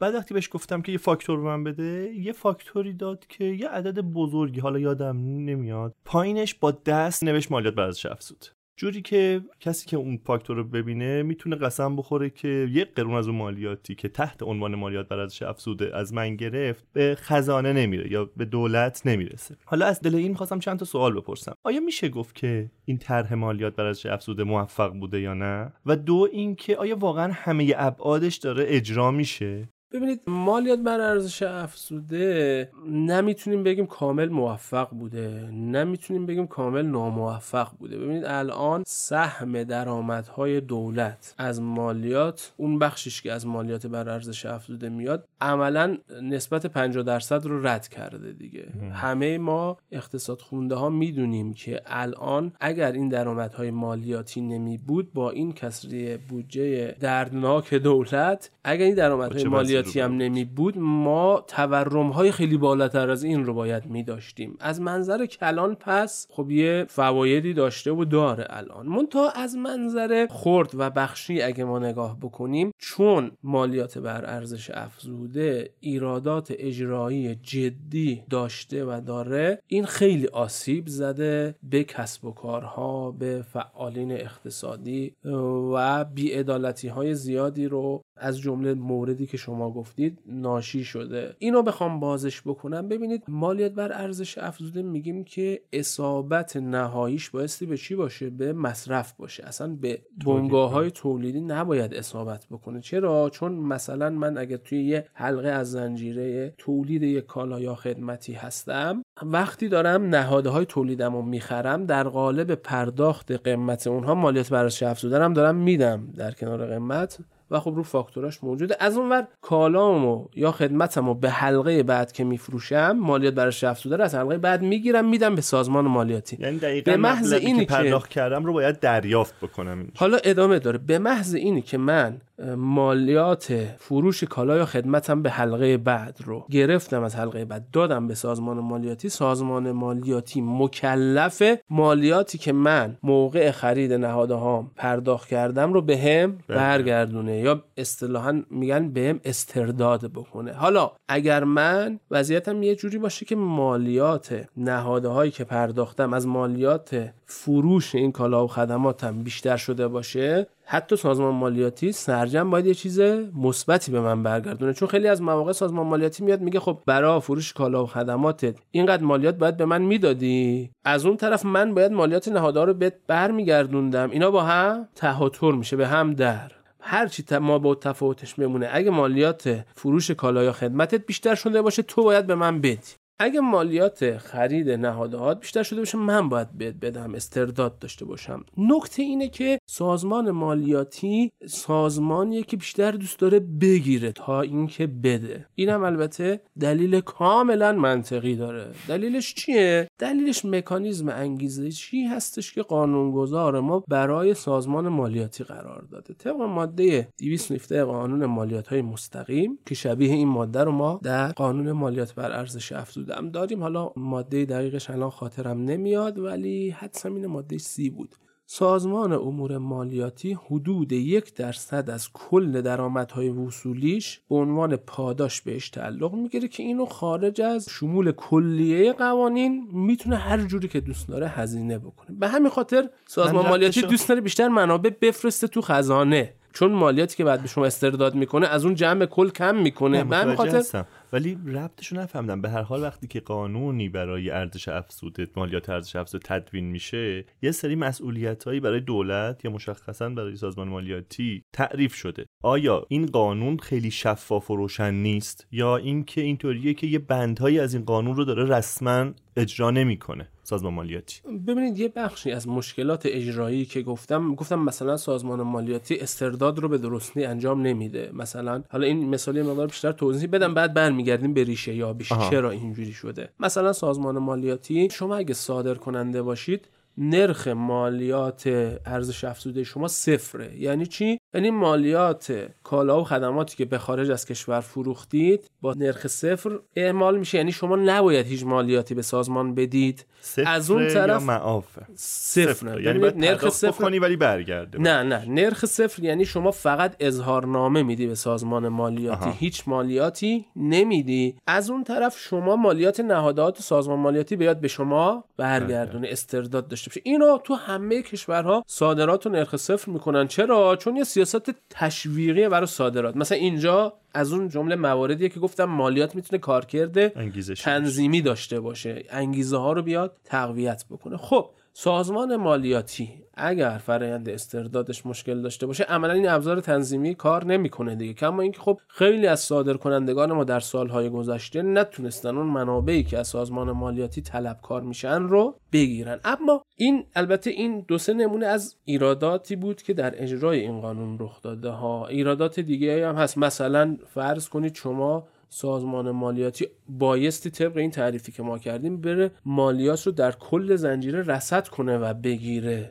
بعد وقتی بهش گفتم که یه فاکتور به من بده یه فاکتوری داد که یه عدد بزرگی حالا یادم نمیاد پایینش با دست نوشت مالیات بر ارزش افزوده جوری که کسی که اون فاکتور رو ببینه می‌تونه قسم بخوره که یک قرون از اون مالیاتی که تحت عنوان مالیات بر ارزش افزوده از من گرفت به خزانه نمیره یا به دولت نمی‌رسه. حالا از دل این می‌خواستم چند تا سوال بپرسم. آیا میشه گفت که این طرح مالیات بر ارزش افزوده موفق بوده یا نه؟ و دو اینکه آیا واقعا همه ابعادش داره اجرا میشه؟ ببینید مالیات بر ارزش افزوده نمی‌تونیم بگیم کامل موفق بوده نمی‌تونیم بگیم کامل ناموفق بوده. ببینید الان سهم درآمدهای دولت از مالیات اون بخشش که از مالیات بر ارزش افزوده میاد عملا نسبت 50 درصد رو رد کرده دیگه. همه ما اقتصاد خونده ها می‌دونیم که الان اگر این درآمدهای مالیاتی نمی بود با این کسری بودجه دردناک دولت اگر این درآمدهای مالیاتی عملیاتی هم نمی بود ما تورم های خیلی بالاتر از این رو باید می داشتیم از منظر کلان پس خب یه فوایدی داشته و داره الان. تا از منظر خرد و بخشی اگه ما نگاه بکنیم چون مالیات بر ارزش افزوده ایرادات اجرایی جدی داشته و داره این خیلی آسیب زده به کسب و کارها به فعالین اقتصادی و بیعدالتی های زیادی رو از جمله موردی که شما گفتید ناشی شده. اینو بخوام بازش بکنم. ببینید مالیات بر ارزش افزوده میگیم که اصابت نهاییش بایستی به چی باشه؟ به مصرف باشه. اصلا به بنگاه های تولیدی نباید اصابت بکنه. چرا؟ چون مثلا من اگر توی یه حلقه از زنجیره تولید یک کالا یا خدمتی هستم وقتی دارم نهاده های تولیدم رو می‌خرم در قالب پرداخت قیمت اونها مالیات بر ارزش افزوده دارم میدم در کنار قیمت. و خب رو فاکتوراش موجوده. از اونور کالامو یا خدمتمو به حلقه بعد که میفروشم مالیات برای افزوده از حلقه بعد می‌گیرم میدم به سازمان مالیاتی. یعنی به محض اینی که پرداخت کردم رو باید دریافت بکنم حالا ادامه داره. به محض اینی که من مالیات فروش کالا یا خدمتم به حلقه بعد رو گرفتم از حلقه بعد دادم به سازمان مالیاتی سازمان مالیاتی مکلف مالیاتی که من موقع خرید نهادهام پرداخت کردم رو به هم. برگردونه یا اصطلاحا میگن بهم استرداد بکنه حالا اگر من وضعیتم یه جوری باشه که مالیات نهاده هایی که پرداختم از مالیات فروش این کالا و خدماتم بیشتر شده باشه حتی سازمان مالیاتی سرجم باید یه چیز مثبتی به من برگردونه. چون خیلی از مواقع سازمان مالیاتی میاد میگه خب برای فروش کالا و خدماتت. اینقدر مالیات باید به من می‌دادی؟ از اون طرف من باید مالیات نهادار رو بهت برمیگردوندم. اینا با هم تهاتر میشه به هم در. هرچی ما با تفاوتش بمونه اگه مالیات فروش کالا یا خدمتت بیشتر شده باشه تو باید به من بدی. اگه مالیات خرید نهادهات بیشتر شده باشه من باید بهت بدم استرداد داشته باشم. نکته اینه که سازمان مالیاتی سازمانیه که بیشتر دوست داره بگیره تا اینکه بده. اینم البته دلیل کاملا منطقی داره. دلیلش چیه؟ دلیلش مکانیزم انگیزه چی هستش که قانونگذار ما برای سازمان مالیاتی قرار داده. طبق ماده 217 قانون مالیات های مستقیم که شبیه این ماده رو ما در قانون مالیات بر ارزش افزوده داریم حالا ماده دقیقش الان خاطرم نمیاد ولی حدسم اینه ماده سی بود. سازمان امور مالیاتی حدود یک درصد از کل درآمدهای وصولیش به عنوان پاداش بهش تعلق می‌گیره که اینو خارج از شمول کلیه قوانین می‌تونه هر جوری که دوست داره هزینه بکنه. به همین خاطر سازمان مالیاتی دوست داره بیشتر منابع بفرسته تو خزانه. چون مالیاتی که بعد به شما استرداد می‌کنه از اون جمع کل کم می‌کنه. به همین خاطر ولی ربطشو نفهمیدم. به هر حال وقتی که قانونی برای ارزش افزوده مالیات ارزش افزوده تدوین میشه یه سری مسئولیت هایی برای دولت یا مشخصا برای سازمان مالیاتی تعریف شده. آیا این قانون خیلی شفاف و روشن نیست؟ یا اینکه اینطوریه که یه بندهایی از این قانون رو داره رسما اجرا نمی‌کنه؟ سازمان مالیاتی. ببینید یه بخشی از مشکلات اجرایی که گفتم گفتم مثلا سازمان مالیاتی استرداد رو به درستی انجام نمیده. مثلا حالا این مثالی مقدار بیشتر توضیح بدم بعد برمیگردیم به ریشه یا بیش. چرا اینجوری شده؟ مثلا سازمان مالیاتی شما اگه صادر کننده باشید نرخ مالیات ارزش افزوده شما صفره. یعنی چی؟ یعنی مالیات کالا و خدماتی که به خارج از کشور فروختید با نرخ صفر اعمال میشه. یعنی شما نباید هیچ مالیاتی به سازمان بدید. از اون طرف معافه صفر. یعنی باید نرخ صفر کنی ولی برگرده نه نه. نرخ صفر یعنی شما فقط اظهارنامه میدی به سازمان مالیاتی. آها. هیچ مالیاتی نمیدی. از اون طرف شما مالیات نهادات سازمان مالیاتی بیاد به شما برگردونه. استرداد داشته باشه. اینو تو همه کشورها صادرات رو نرخ صفر می‌کنن. چرا؟ چون یه سیاست تشویقی برای صادرات. مثلا اینجا از اون جمله مواردیه که گفتم مالیات می‌تونه کارکرد تنظیمی داشته باشه. انگیزه ها رو بیاد تقویت بکنه. خب سازمان مالیاتی اگر فرایند استردادش مشکل داشته باشه عملا این ابزار تنظیمی کار نمی‌کنه دیگه. کما اینکه خب خیلی از صادرکنندگان ما در سالهای گذشته نتونستن اون منابعی که از سازمان مالیاتی طلبکار میشن رو بگیرن. اما این البته این دو سه نمونه از ایراداتی بود که در اجرای این قانون رخ داده. ها ایرادات دیگه هم هست. مثلا فرض کنید شما سازمان مالیاتی بایستی طبق این تعریفی که ما کردیم بره مالیات رو در کل زنجیره رسد کنه و بگیره.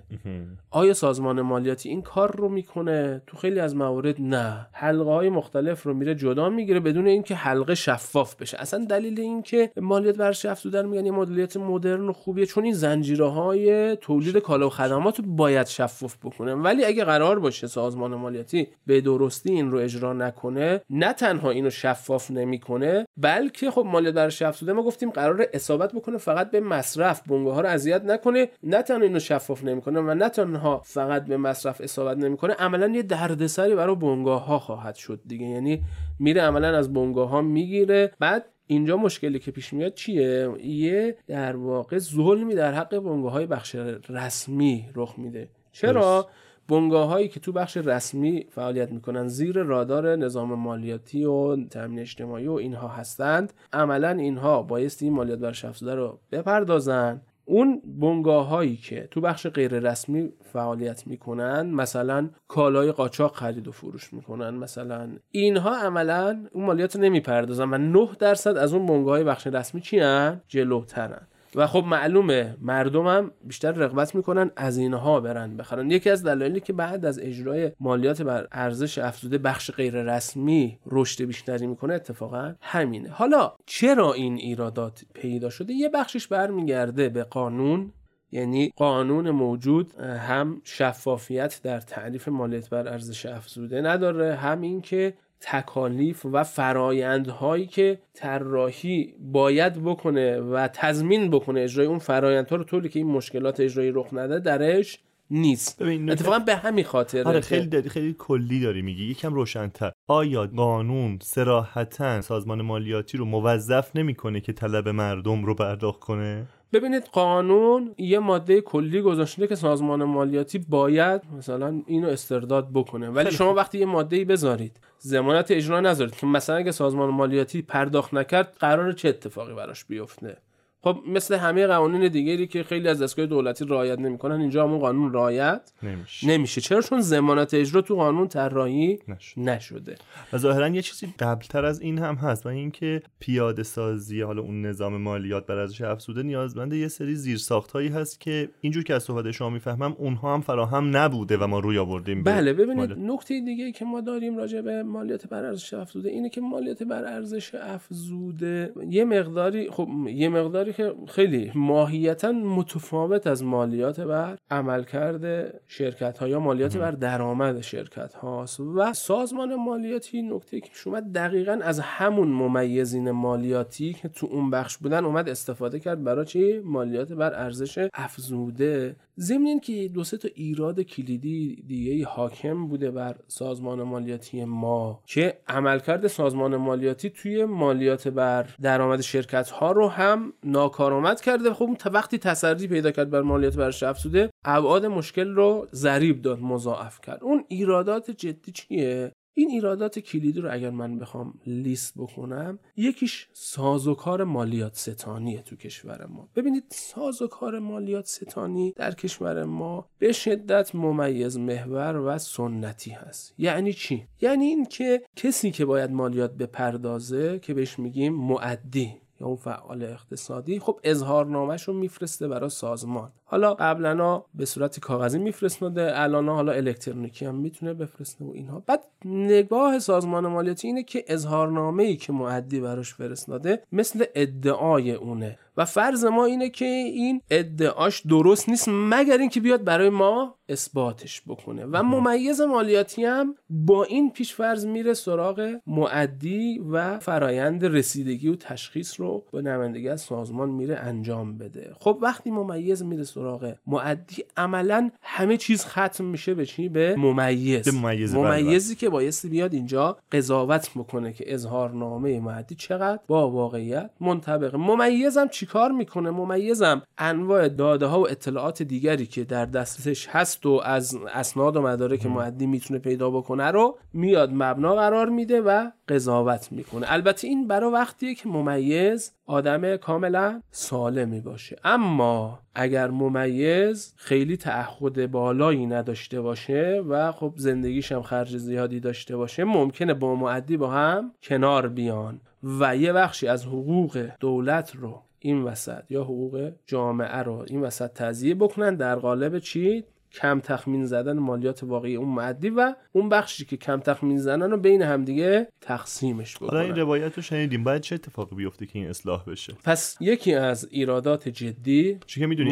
آیا سازمان مالیاتی این کار رو می‌کنه؟ تو خیلی از موارد نه. حلقه های مختلف رو میره جدا می‌گیره بدون اینکه حلقه شفاف بشه. اصلا دلیل اینکه مالیات بر افزوده میگن یه مدلیت مدرن و خوبیه چون این زنجیره های تولید کالا و خدمات رو باید شفاف بکنه. ولی اگه قرار باشه سازمان مالیاتی به درستی این رو اجرا نکنه نه تنها اینو شفاف نمی‌کنه بلکه خب مالیات بر افزوده. ما گفتیم قرار اصابت بکنه فقط به مصرف. بنگاه ها رو اذیت نکنه. نه تنها اینو شفاف نمی‌کنه و نه تنها فقط به مصرف اصابت نمی‌کنه عملا یه دردسری برای بنگاه ها خواهد شد دیگه. یعنی میره عملا از بنگاه ها می‌گیره. بعد اینجا مشکلی که پیش میاد چیه؟ یه در واقع ظلمی در حق بنگاه های بخش رسمی رخ میده. چرا؟ بنگاه که تو بخش رسمی فعالیت می‌کنن زیر رادار نظام مالیاتی و تامین اجتماعی و اینها هستند. عملا اینها بایستی این مالیات بر افزوده رو بپردازن. اون بنگاه هایی که تو بخش غیر رسمی فعالیت می‌کنن مثلا کالای قاچاق خرید و فروش می‌کنن مثلا اینها عملا اون مالیات نمی‌پردازن و 9 درصد از اون بنگاه های بخش رسمی چی؟ جلوترن. و خب معلومه مردم هم بیشتر رغبت می‌کنن از اینها برن بخرن. یکی از دلایلی که بعد از اجرای مالیات بر ارزش افزوده بخش غیر رسمی رشد بیشتری می‌کنه اتفاقا همینه. حالا چرا این ایرادات پیدا شده؟ یه بخشش برمیگرده به قانون یعنی قانون موجود هم شفافیت در تعریف مالیات بر ارزش افزوده نداره هم اینکه تکالیف و فرایندهایی که طراحی باید بکنه و تضمین بکنه اجرای اون فرایندها رو طوری که این مشکلات اجرایی رخ نده درش نیست. اتفاقا به همین خاطر آره خیلی داری خیلی کلی داری میگی. یکم روشنتر. آیا قانون سراحتا سازمان مالیاتی رو موظف نمی‌کنه که طلب مردم رو پرداخت کنه؟ ببینید قانون یه ماده کلی گذاشته که سازمان مالیاتی باید مثلا اینو استرداد بکنه. ولی شما وقتی یه ماده ای بذارید زمانت اجرا نذارید که مثلا اگه سازمان مالیاتی پرداخت نکرد قرار چه اتفاقی براش بیفته؟ خب مثل همه قوانین دیگری که خیلی از دستگاه دولتی رعایت نمی‌کنن اینجا همون قانون رعایت نمیشه. نمیشه. چرا؟ چون ضمانت اجرا تو قانون طراحی نشده. و ظاهرا یه چیزی قبلتر از این هم هست و اینکه پیاده سازی حالا اون نظام مالیات بر ارزش افزوده نیازمند یه سری زیرساخت هایی هست که اینجور که از صحبت شما می‌فهمم اونها هم فراهم نبوده و ما روی آوردیم بله ببینید نکته دیگه که ما داریم راجع به مالیات بر ارزش افزوده اینه که مالیات بر ارزش افزوده یه مقداری خب یه مقداری مقداری که خیلی ماهیتا متفاوت از مالیات بر عملکرد شرکت ها یا مالیات بر درآمد شرکت هاست و سازمان مالیاتی نکته که شما دقیقا از همون ممیزین مالیاتی که تو اون بخش بودن اومد استفاده کرد برای چی؟ مالیات بر ارزش افزوده ضمن که دو سه تا ایراد کلیدی دیگه حاکم بوده بر سازمان مالیاتی ما که عملکرد سازمان مالیاتی توی مالیات بر درآمد شرکت ها رو هم ناکارآمد کرده. خب وقتی تسری پیدا کرد بر مالیات بر افزوده ابعاد مشکل رو ضریب داد مضاعف کرد. اون ایرادات جدی چیه؟ این ایرادات کلیدی رو اگر من بخوام لیست بکنم یکیش سازوکار مالیات ستانیه تو کشور ما. ببینید سازوکار مالیات ستانی در کشور ما به شدت ممیز محور و سنتی هست. یعنی چی؟ یعنی اینکه کسی که باید مالیات بپردازه که بهش میگیم معدی یا اون فعال اقتصادی خب اظهارنامهش رو میفرسته برای سازمان. حالا قبلا به صورت کاغذی میفرستاده الان حالا الکترونیکی هم می‌تونه بفرسته و اینها. بعد نگاه سازمان مالیاتی اینه که اظهارنامه ای که معدی براش فرستاده مثل ادعای اونه. و فرض ما اینه که این ادعاش درست نیست مگر اینکه بیاد برای ما اثباتش بکنه. و ممیز مالیاتی هم با این پیش فرض میره سراغ معدی و فرایند رسیدگی و تشخیص رو به نمایندگی از سازمان میره انجام بده. خب وقتی ممیز میره سراغ معدی. عملا همه چیز ختم میشه به چی؟ به ممیز. به ممیز ممیزی که بایستی بیاد اینجا قضاوت بکنه که اظهارنامه معدی چقدر با واقعیت منطبقه. ممیزم چیکار می‌کنه؟ ممیزم انواع داده ها و اطلاعات دیگری که در دستش هست و از اسناد و مدارک معدی می‌تونه پیدا بکنه رو میاد مبنا قرار میده و قضاوت می‌کنه. البته این برای وقتیه که ممیز آدم کاملا سالمی باشه اما اگر ممیز خیلی تعهد بالایی نداشته باشه و خب زندگیش هم خرج زیادی داشته باشه ممکنه با معدی با هم کنار بیان و یه بخشی از حقوق دولت رو این وسط یا حقوق جامعه رو این وسط تضییع بکنن. در قالب چی؟ کم تخمین زدن مالیات واقعی اون معدی و اون بخشی که کم تخمین زدن رو بین همدیگه تقسیمش بکنن. حالا این روایت رو شنیدیم. باید چه اتفاقی بیفته که این اصلاح بشه؟ پس یکی از ایرادات جدی چون که می‌دونی؟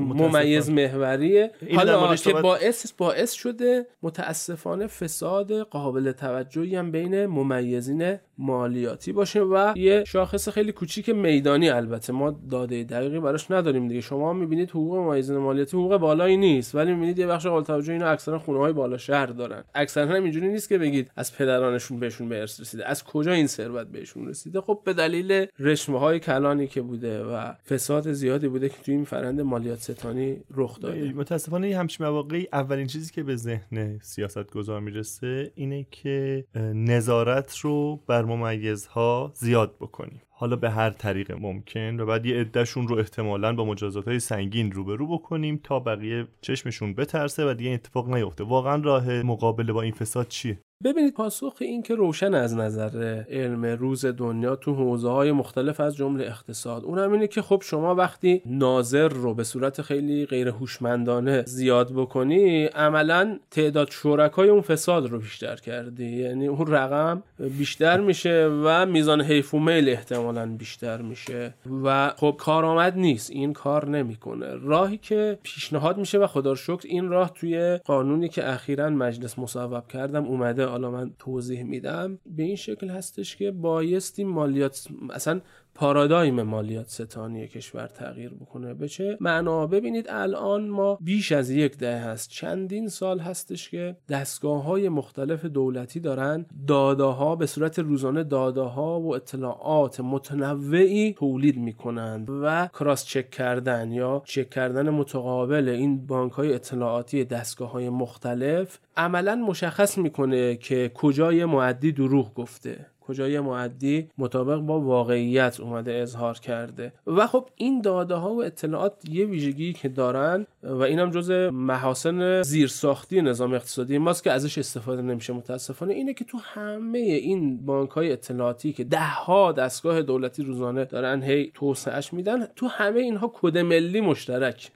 ممیز محوریه حالا که باعث باعث شده متاسفانه فساد قابل توجهی هم بین ممیزین مالیاتی باشه و یه شاخص خیلی کوچیک میدانی البته. ما داده دقیقی براش نداریم دیگه. شما می‌بینید حقوق ممیزین مالیاتی حقوق بالایی نیست ولی می‌بینید یه بخش قابل توجه اینا اکثرا خونه های بالا شهر دارن. اکثرا هم اینجوری نیست که بگید از پدرانشون بهشون به ارث رسیده. از کجا این ثروت بهشون رسیده؟ خب به دلیل رشمه های کلانی که بوده و فساد زیادی بوده که توی این فرند مالیات ستانی رخ داده. متاسفانه همچین مواقعی اولین چیزی که به ذهن سیاست گذار می‌رسه اینه که نظارت رو بر ممیزها زیاد بکنیم. حالا به هر طریق ممکن و بعد یه عدهشون رو احتمالا با مجازات های سنگین روبرو بکنیم تا بقیه چشمشون بترسه و دیگه اتفاق نیفته. واقعا راه مقابله با این فساد چیه؟ ببینید پاسخ این که روشن از نظر علم روز دنیا تو حوزه های مختلف از جمله اقتصاد اونم اینه که خب شما وقتی ناظر رو به صورت خیلی غیر هوشمندانه زیاد بکنی عملا تعداد شرکای اون فساد رو بیشتر کردی. یعنی اون رقم بیشتر میشه و میزان حیف و میل احتمالا بیشتر میشه. و خب کارآمد نیست این کار نمی‌کنه. راهی که پیشنهاد میشه و خدا شکر این راه توی قانونی که اخیرا مجلس مصوب کردم اومده حالا من توضیح میدم. به این شکل هستش که بایستی مالیات اصلا پارادایم مالیات ستانی کشور تغییر بکنه. به چه معنا؟ ببینید الان ما بیش از یک دهه هست. چندین سال هستش که دستگاه های مختلف دولتی دارن. داده ها به صورت روزانه داده ها و اطلاعات متنوعی تولید می‌کنند و کراس چک کردن یا چک کردن متقابل این بانک های اطلاعاتی دستگاه های مختلف عملا مشخص می‌کنه که کجای معدی دروغ گفته. کجای معدی مطابق با واقعیت اومده اظهار کرده. و خب این داده ها و اطلاعات یه ویژگی که دارن و اینم جز محاسن زیرساختی نظام اقتصادی ماست که ازش استفاده نمیشه. متاسفانه اینه که تو همه این بانک های اطلاعاتی که ده ها دستگاه دولتی روزانه دارن هی توسعهش میدن تو همه اینها کد ملی مشترک.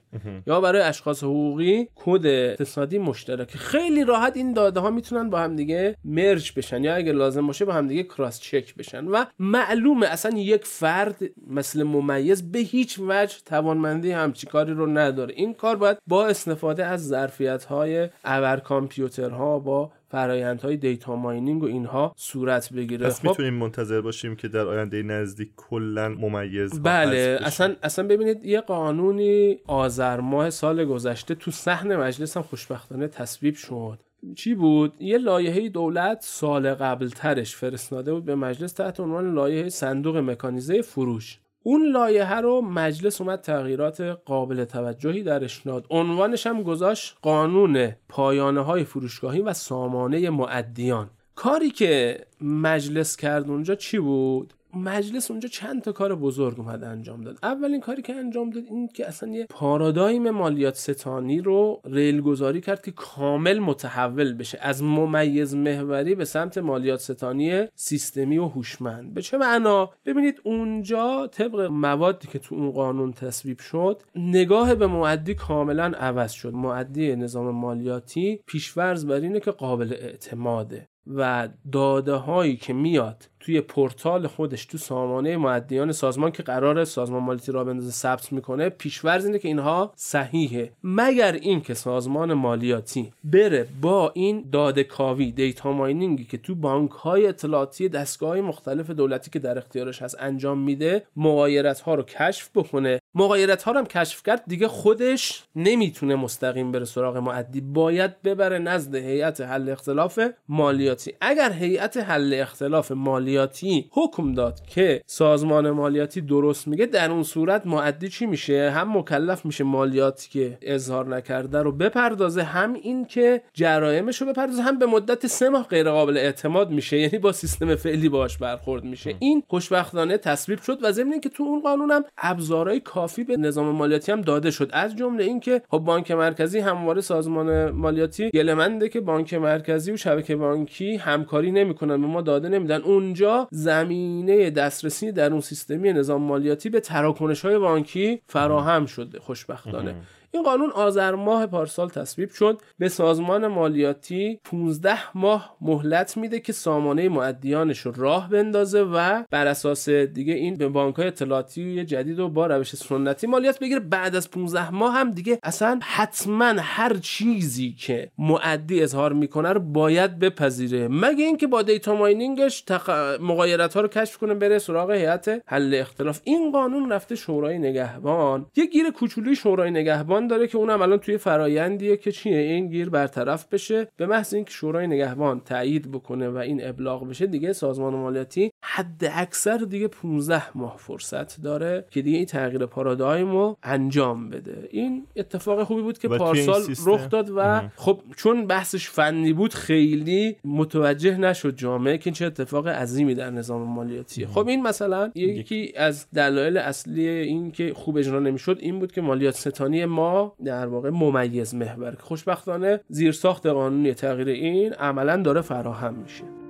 یا برای اشخاص حقوقی کد اقتصادی مشترک. خیلی راحت این داده ها می‌تونن با هم دیگه مرج بشن. یا اگه لازم باشه با هم دیگه از چک بشن. و معلومه اصلا یک فرد مثل ممیز به هیچ وجه توانمندی همچی کاری رو نداره. این کار باید با استفاده از ظرفیت های ابر کامپیوترها با فرایندهای دیتا ماینینگ و اینها صورت بگیره. پس خب می‌تونیم منتظر باشیم که در آینده نزدیک کلا ممیز بله اصلا اصلا ببینید یه قانونی آذر ماه سال گذشته تو صحن مجلس هم خوشبختانه تصویب شد. چی بود؟ یه لایحه دولت سال قبل ترش فرستاده بود به مجلس تحت عنوان لایحه صندوق مکانیزه فروش. اون لایحه رو مجلس اومد تغییرات قابل توجهی درش داد عنوانش هم گذاشت قانون پایانه های فروشگاهی و سامانه معدیان. کاری که مجلس کرد اونجا چی بود؟ مجلس اونجا چند تا کار بزرگ اومد انجام داد. اولین کاری که انجام داد این که اصلا یه پارادایم مالیات ستانی رو ریل گذاری کرد که کامل متحول بشه. از ممیز محوری به سمت مالیات ستانی سیستمی و هوشمند. به چه معنا؟ ببینید اونجا طبق موادی که تو اون قانون تصویب شد نگاه به معدی کاملا عوض شد. معدی نظام مالیاتی پیشورز بر اینه که قابل اعتماده. و داده هایی که میاد توی پورتال خودش تو سامانه معدیان سازمان که قرار سازمان مالیاتی را بندازه ثبت می‌کنه پیشورز اینه که اینها صحیحه. مگر اینکه سازمان مالیاتی بره با این داده کاوی دیتا ماینینگی که تو بانک های اطلاعاتی دستگاه مختلف دولتی که در اختیارش هست انجام میده مغایرت ها رو کشف بکنه مغایرت ها رو هم کشف کرد دیگه خودش نمی‌تونه مستقیم بره سراغ معدی. باید ببره نزد هیئت حل اختلاف مالیاتی. اگر هیئت حل اختلاف مالیاتی حکم داد که سازمان مالیاتی درست میگه در اون صورت معدی چی میشه؟ هم مکلف میشه مالیاتی که اظهار نکرده رو بپردازه هم این که جرایمش رو بپردازه هم به مدت سه ماه غیر قابل اعتماد میشه. یعنی با سیستم فعلی باش برخورد میشه. این خوشبختانه تصویب شد و ضمن که تو اون قانونم ابزارهای کافی به نظام مالیاتی هم داده شد. از جمله اینکه خب بانک مرکزی همواره سازمان مالیاتی گلمنده که بانک مرکزی و شبکه بانکی همکاری نمی‌کنن به ما داده نمیدن. اونجا زمینه دسترسی در اون سیستمی نظام مالیاتی به تراکنش های بانکی فراهم شده. خوشبختانه. این قانون آذر ماه پارسال تصویب شد. به سازمان مالیاتی 15 ماه مهلت میده که سامانه معدیانش رو راه بندازه و بر اساس دیگه این به بانک های اطلاعاتی جدید و با روش سنتی مالیات بگیره. بعد از 15 ماه هم دیگه اصلا حتما هر چیزی که معدی اظهار می‌کنه رو باید بپذیره. مگه اینکه با دیتا ماینینگش تق... مغایرت ها رو کشف کنه بره سراغ هیئت حل اختلاف. این قانون رفته شورای نگهبان. یه گیر کوچولوی شورای نگهبان داره که اونم الان توی فرایندیه که چیه؟ این گیر برطرف بشه. به محض اینکه شورای نگهبان تایید بکنه و این ابلاغ بشه دیگه سازمان مالیاتی حد اکثر دیگه 15 ماه فرصت داره که دیگه این تغییر پارادایم رو انجام بده. این اتفاق خوبی بود که پارسال رخ داد و خب چون بحثش فنی بود خیلی متوجه نشد جامعه که چه اتفاق عظیمی در نظام مالیاتیه خب این مثلا یکی از دلایل اصلی این که خوب اجرا نمی‌شد این بود که مالیات ستانی ما در واقع ممیز محور. خوشبختانه زیرساخت قانونی تغییر این عملا داره فراهم میشه.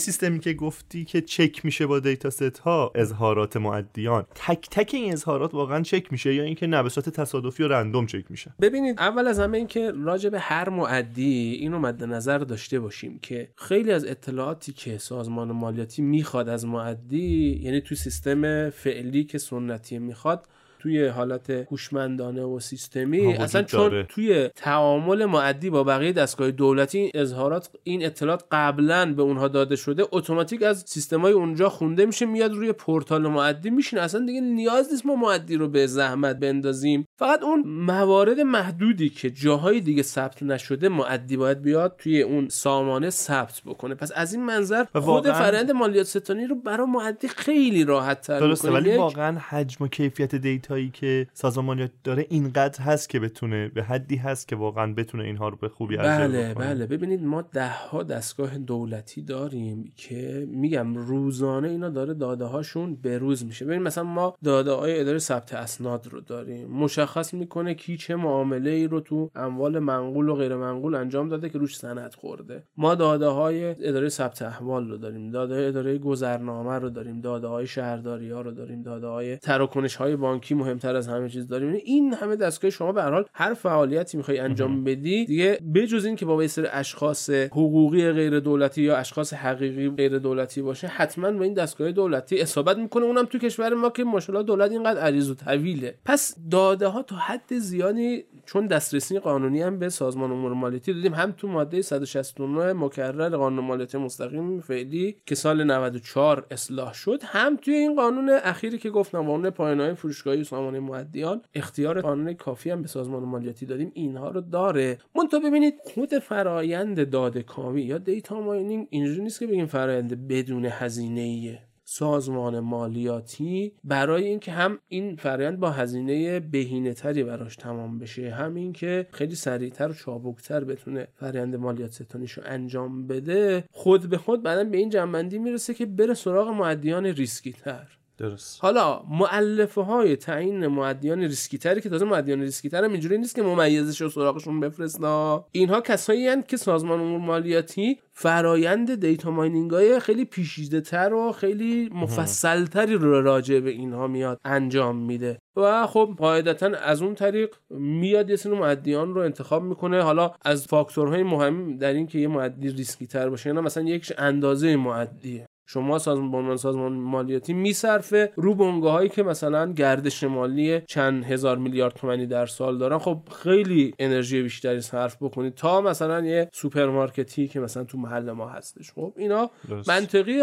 سیستمی که گفتی که چک میشه با data set ها اظهارات مودیان. تک تک این اظهارات واقعا چک میشه یا اینکه نه به صورت تصادفی و random چک میشه؟ ببینید اول از همه اینکه راجع به هر مودی اینو مد نظر داشته باشیم که خیلی از اطلاعاتی که سازمان مالیاتی می‌خواد از مودی یعنی تو سیستم فعلی که سنتی می‌خواد توی حالت هوشمندانه و سیستمی اصلا چون توی تعامل مودی با بقیه دستگاه دولتی اظهارات این اطلاعات قبلا به اونها داده شده اتوماتیک از سیستمای اونجا خونده میشه میاد روی پورتال مودی میشینه اصلا دیگه نیاز نیست ما مودی رو به زحمت بندازیم. فقط اون موارد محدودی که جاهای دیگه ثبت نشده مودی باید بیاد توی اون سامانه ثبت بکنه. پس از این منظر خود فرایند مالیات ستانی رو برای مودی خیلی راحت تر ولی واقعا حجم و کیفیت data data یی که سازمان مالیات داره اینقدر هست که بتونه به حدی هست که واقعا بتونه اینها رو به خوبی بله بله. ببینید ما ده ها دستگاه دولتی داریم که میگم روزانه اینا داره داده هاشون به روز میشه. ببین مثلا ما داده های اداره ثبت اسناد رو داریم. مشخص می‌کنه کی چه معامله ای رو تو اموال منقول و غیر منقول انجام داده که روش سند خورده. ما داده های اداره ثبت احوال رو داریم. داده های اداره گذرنامه رو داریم. داده های شهرداری ها رو داریم. داده های تراکنش های بانکی مهمتر از همه چیز داریم. این همه دستگاه شما به هر حال هر فعالیتی می‌خوای انجام بدی دیگه بجز این که با سری اشخاص حقوقی غیر دولتی یا اشخاص حقیقی غیر دولتی باشه حتما با این دستگاه دولتی اصابت می‌کنه. اونم تو کشور ما که ماشاءالله دولت اینقدر عریض و طویله. پس داده ها تا حد زیادی چون دسترسی قانونی هم به سازمان امور مالیاتی دادیم هم تو ماده 169 مکرر قانون مالیات مستقیم فعلی که سال 94 اصلاح شد هم توی این قانون اخیری که گفتم قانون پایانه فروشگاهی سامانه مؤدیان اختیار قانون کافی هم به سازمان مالیاتی دادیم اینها رو داره. منتها ببینید خود فرایند داده کامی یا دیتا ماینینگ اینجوری نیست که بگیم فرایند بدون هزینه ایه سازمان مالیاتی برای اینکه هم این فرایند با هزینه بهینه تری براش تمام بشه هم اینکه خیلی سریعتر و چابکتر بتونه فرایند مالیات ستانیش رو انجام بده خود به خود بعدا به این جمع‌بندی می‌رسه که بره سراغ مودیان ریسکی تر درست. حالا مولفه های تعیین مودیان ریسکی تری که تازه مودیان ریسکی تر هم اینجوری نیست که ممیزش رو سراغشون بفرستا اینها کسایی هستند که سازمان امور مالیاتی فرایند data mining های خیلی پیچیده تر و خیلی مفصل تری رو راجع به اینها میاد انجام میده. و خب قاعدتا از اون طریق میاد یه سری مودیان رو انتخاب می‌کنه. حالا از فاکتورهای مهم در این که یه مودی ریسکی تر باشه یعنی مثلا یک اندازه مودیه شما سازمان سازمان مالیاتی میصرفه. رو بنگاه هایی که مثلا گردش مالی چند هزار میلیارد تومانی در سال دارن خب خیلی انرژی بیشتری صرف بکنید تا مثلا یه سوپرمارکتی که مثلا تو محل ما هستش. خب اینا منطقی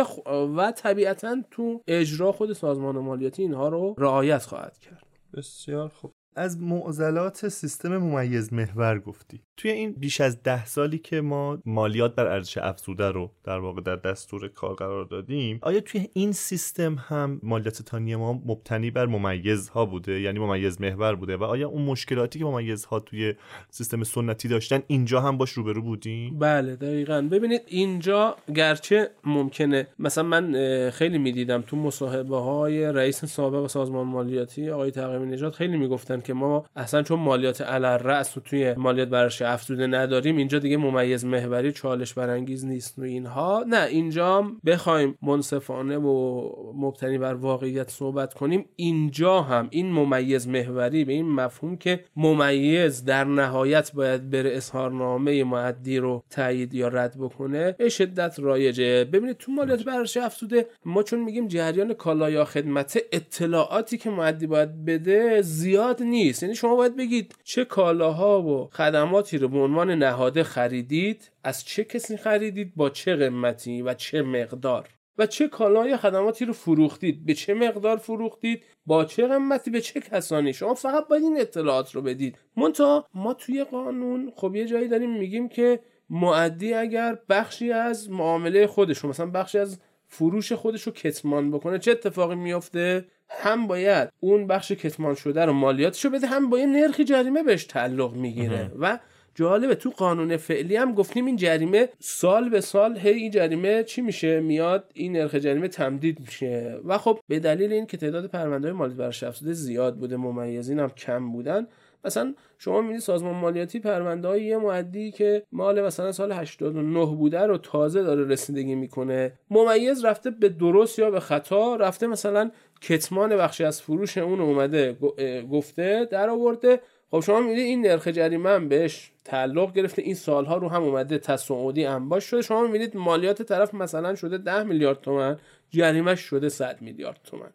و طبیعتا تو اجرا خود سازمان مالیاتی اینها رو رعایت خواهد کرد. بسیار خوب. از معضلات سیستم ممیز محور گفتی. توی این بیش از ده سالی که ما مالیات بر ارزش افزوده رو در واقع در دستور کار قرار دادیم آیا توی این سیستم هم مالیات تانی ما مبتنی بر ممیزها بوده؟ یعنی ممیز محور بوده و آیا اون مشکلاتی که ممیزها توی سیستم سنتی داشتن اینجا هم باش روبرو بودیم؟ بله دقیقا. ببینید اینجا گرچه ممکنه. مثلا من خیلی می‌دیدم تو مصاحبه های رئیس سابق سازمان مالیاتی آقای تقویمی نژاد خیلی می‌گفتن که ما اصلا چون مالیات علر رأس و توی مالیات برش افزوده نداریم اینجا دیگه ممیز محوری چالش برانگیز نیست و اینها. نه اینجا بخوایم منصفانه و مبتنی بر واقعیت صحبت کنیم. اینجا هم این ممیز محوری به این مفهوم که ممیز در نهایت باید بره اظهارنامه معدی رو تایید یا رد بکنه به شدت رایجه. ببینید تو مالیات برش افزوده ما چون میگیم جریان کالا یا خدمت اطلاعاتی که معدی باید بده زیاد نیست یعنی شما باید بگید چه کالاها و خدماتی رو به عنوان نهاده خریدید از چه کسی خریدید با چه قیمتی و چه مقدار. و چه کالای خدماتی رو فروختید به چه مقدار فروختید با چه قیمتی به چه کسانی. شما فقط باید این اطلاعات رو بدید. مونتا ما توی قانون خب یه جایی داریم میگیم که معدی اگر بخشی از معامله خودش مثلا بخشی از فروش خودش رو کتمان بکنه چه اتفاقی میافته؟ هم باید اون بخش کتمان شده رو مالیاتش رو بده هم با یه نرخی جریمه بهش تعلق می‌گیره. و جالبه تو قانون فعلی هم گفتیم این جریمه سال به سال هی این جریمه چی میشه؟ میاد این نرخ جریمه تمدید میشه. و خب به دلیل این که تعداد پرونده های مالیات بر افزوده زیاد بوده ممیزین هم کم بودن مثلا شما می‌بینید سازمان مالیاتی پرونده های یه معدی که مال مثلا سال 89 بوده رو تازه داره رسیدگی می‌کنه. ممیز رفته به درست یا به خطا رفته مثلا کتمان بخشی از فروش اون اومده گفته در آورده. خب شما می‌بینید این نرخ جریمه هم بهش تعلق گرفته. این سالها رو هم اومده تصاعدی انباش شده. شما می‌بینید مالیات طرف مثلا شده 10 میلیارد تومن. جریمهش شده 100 میلیارد تومن.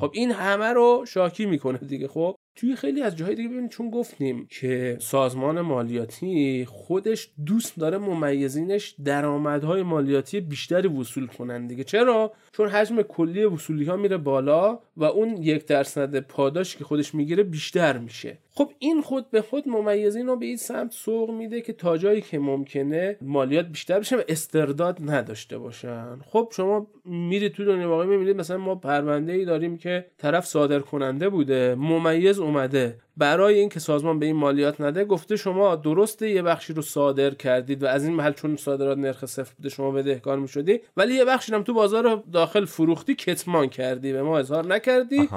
خب این همه رو شاکی می‌کنه دیگه. خب توی خیلی از جاهای دیگه ببینید چون گفتیم که سازمان مالیاتی خودش دوست داره ممیزینش درآمدهای مالیاتی بیشتری وصول کنن دیگه. چرا؟ چون حجم کلی وصولی ها میره بالا و اون یک درصد پاداش که خودش می‌گیره بیشتر میشه. خب این خود به خود ممیزین رو به این سمت سوق میده که تا جایی که ممکنه مالیات بیشتر بشه و استرداد نداشته باشن. خب شما میرید تو دنیا واقعی می‌بینید مثلا ما پرونده ای داریم که طرف صادر کننده بوده ممیز اومده. برای اینکه سازمان به این مالیات نده گفته شما درسته یه بخشی رو صادر کردید و از این محل چون صادرات نرخ صفر بوده شما بدهکار می‌شدی ولی یه بخشی هم تو بازار داخل فروختی کتمان کردی به ما اظهار نکردی.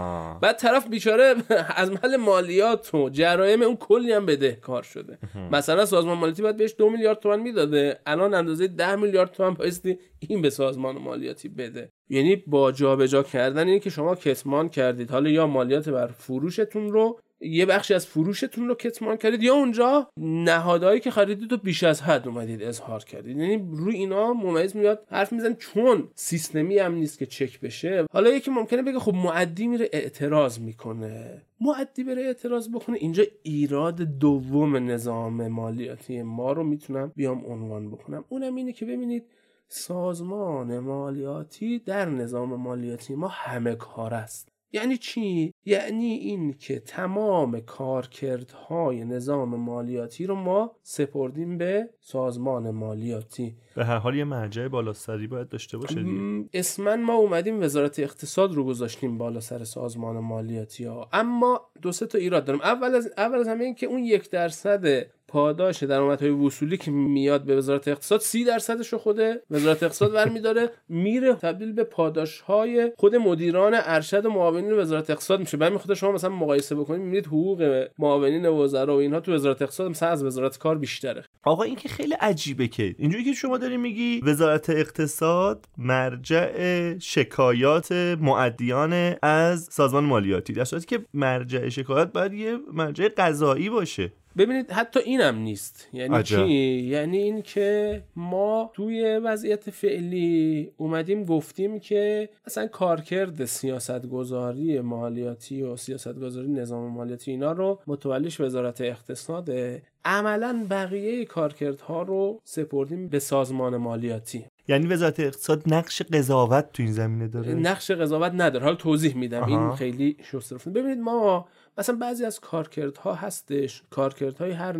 بعد طرف بیچاره [laughs] از محل مالیات و جرایم اون کلی هم بدهکار شده. مثلا سازمان مالیاتی باید بهش دو میلیارد تومان می‌داده. الان اندازه ده میلیارد تومان بایستی این به سازمان مالیاتی بده. یعنی با جابجا کردن اینه که شما کتمان کردید. حالا یا مالیات بر فروشتون رو یه بخشی از فروشتون رو کتمان کردید یا اونجا نهادهایی که خریدید رو بیش از حد اومدید اظهار کردید. یعنی روی اینا ممیز میاد حرف میزن چون سیستمی هم نیست که چک بشه. حالا یکی ممکنه بگه خب معدی میره اعتراض می‌کنه. معدی بره اعتراض بکنه. اینجا ایراد دوم نظام مالیاتی ما رو می‌تونم بیام عنوان بکنم. اونم اینه که ببینید سازمان مالیاتی در نظام مالیاتی ما همه کار است. یعنی چی؟ یعنی این که تمام کارکردهای نظام مالیاتی رو ما سپردیم به سازمان مالیاتی. به هر حال یه مرجع بالاسری باید داشته باشه دیگه. اسما ما اومدیم وزارت اقتصاد رو گذاشتیم بالا سر سازمان مالیاتی ها. اما دو سه تا ایراد دارم. اول از اول از همه این که اون یک درصد پاداش درآمدهای وصولی که میاد به وزارت اقتصاد سی درصدش رو خود وزارت اقتصاد برمیداره. میره تبدیل به پاداش های خود مدیران ارشد و معاونین وزارت اقتصاد میشه. بعد می‌خواد شما مثلا مقایسه بکنید می‌بینید حقوق معاونین وزرا و اینها تو وزارت اقتصاد مثلا از وزارت کار بیشتره. آقا این که خیلی عجیبه که اینجوری که شما داری میگی وزارت اقتصاد مرجع شکایات معدیان از سازمان مالیاتی در که مرجع شکایات باید یه مرجع قضایی باشه. ببینید حتی اینم نیست. یعنی عجب. چی؟ یعنی این که ما توی وضعیت فعلی اومدیم گفتیم که مثلا کارکرد سیاست گذاری مالیاتی و سیاست گذاری نظام مالیاتی اینا رو متولیش وزارت اقتصاده عملا بقیه کارکردها رو سپردیم به سازمان مالیاتی. یعنی وزارت اقتصاد نقش قضاوت تو این زمینه داره؟ نقش قضاوت نداره. حالا توضیح میدم. این خیلی شست ببینید ما مثلا بعضی از کارکردها هستش. کارکردهای هر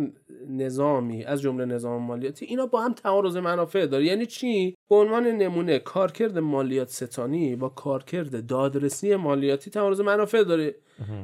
نظامی از جمله نظام مالیاتی اینا با هم تعارض منافع داره. یعنی چی؟ به عنوان نمونه کارکرد مالیات ستانی با کارکرد دادرسی مالیاتی تعارض منافع داره.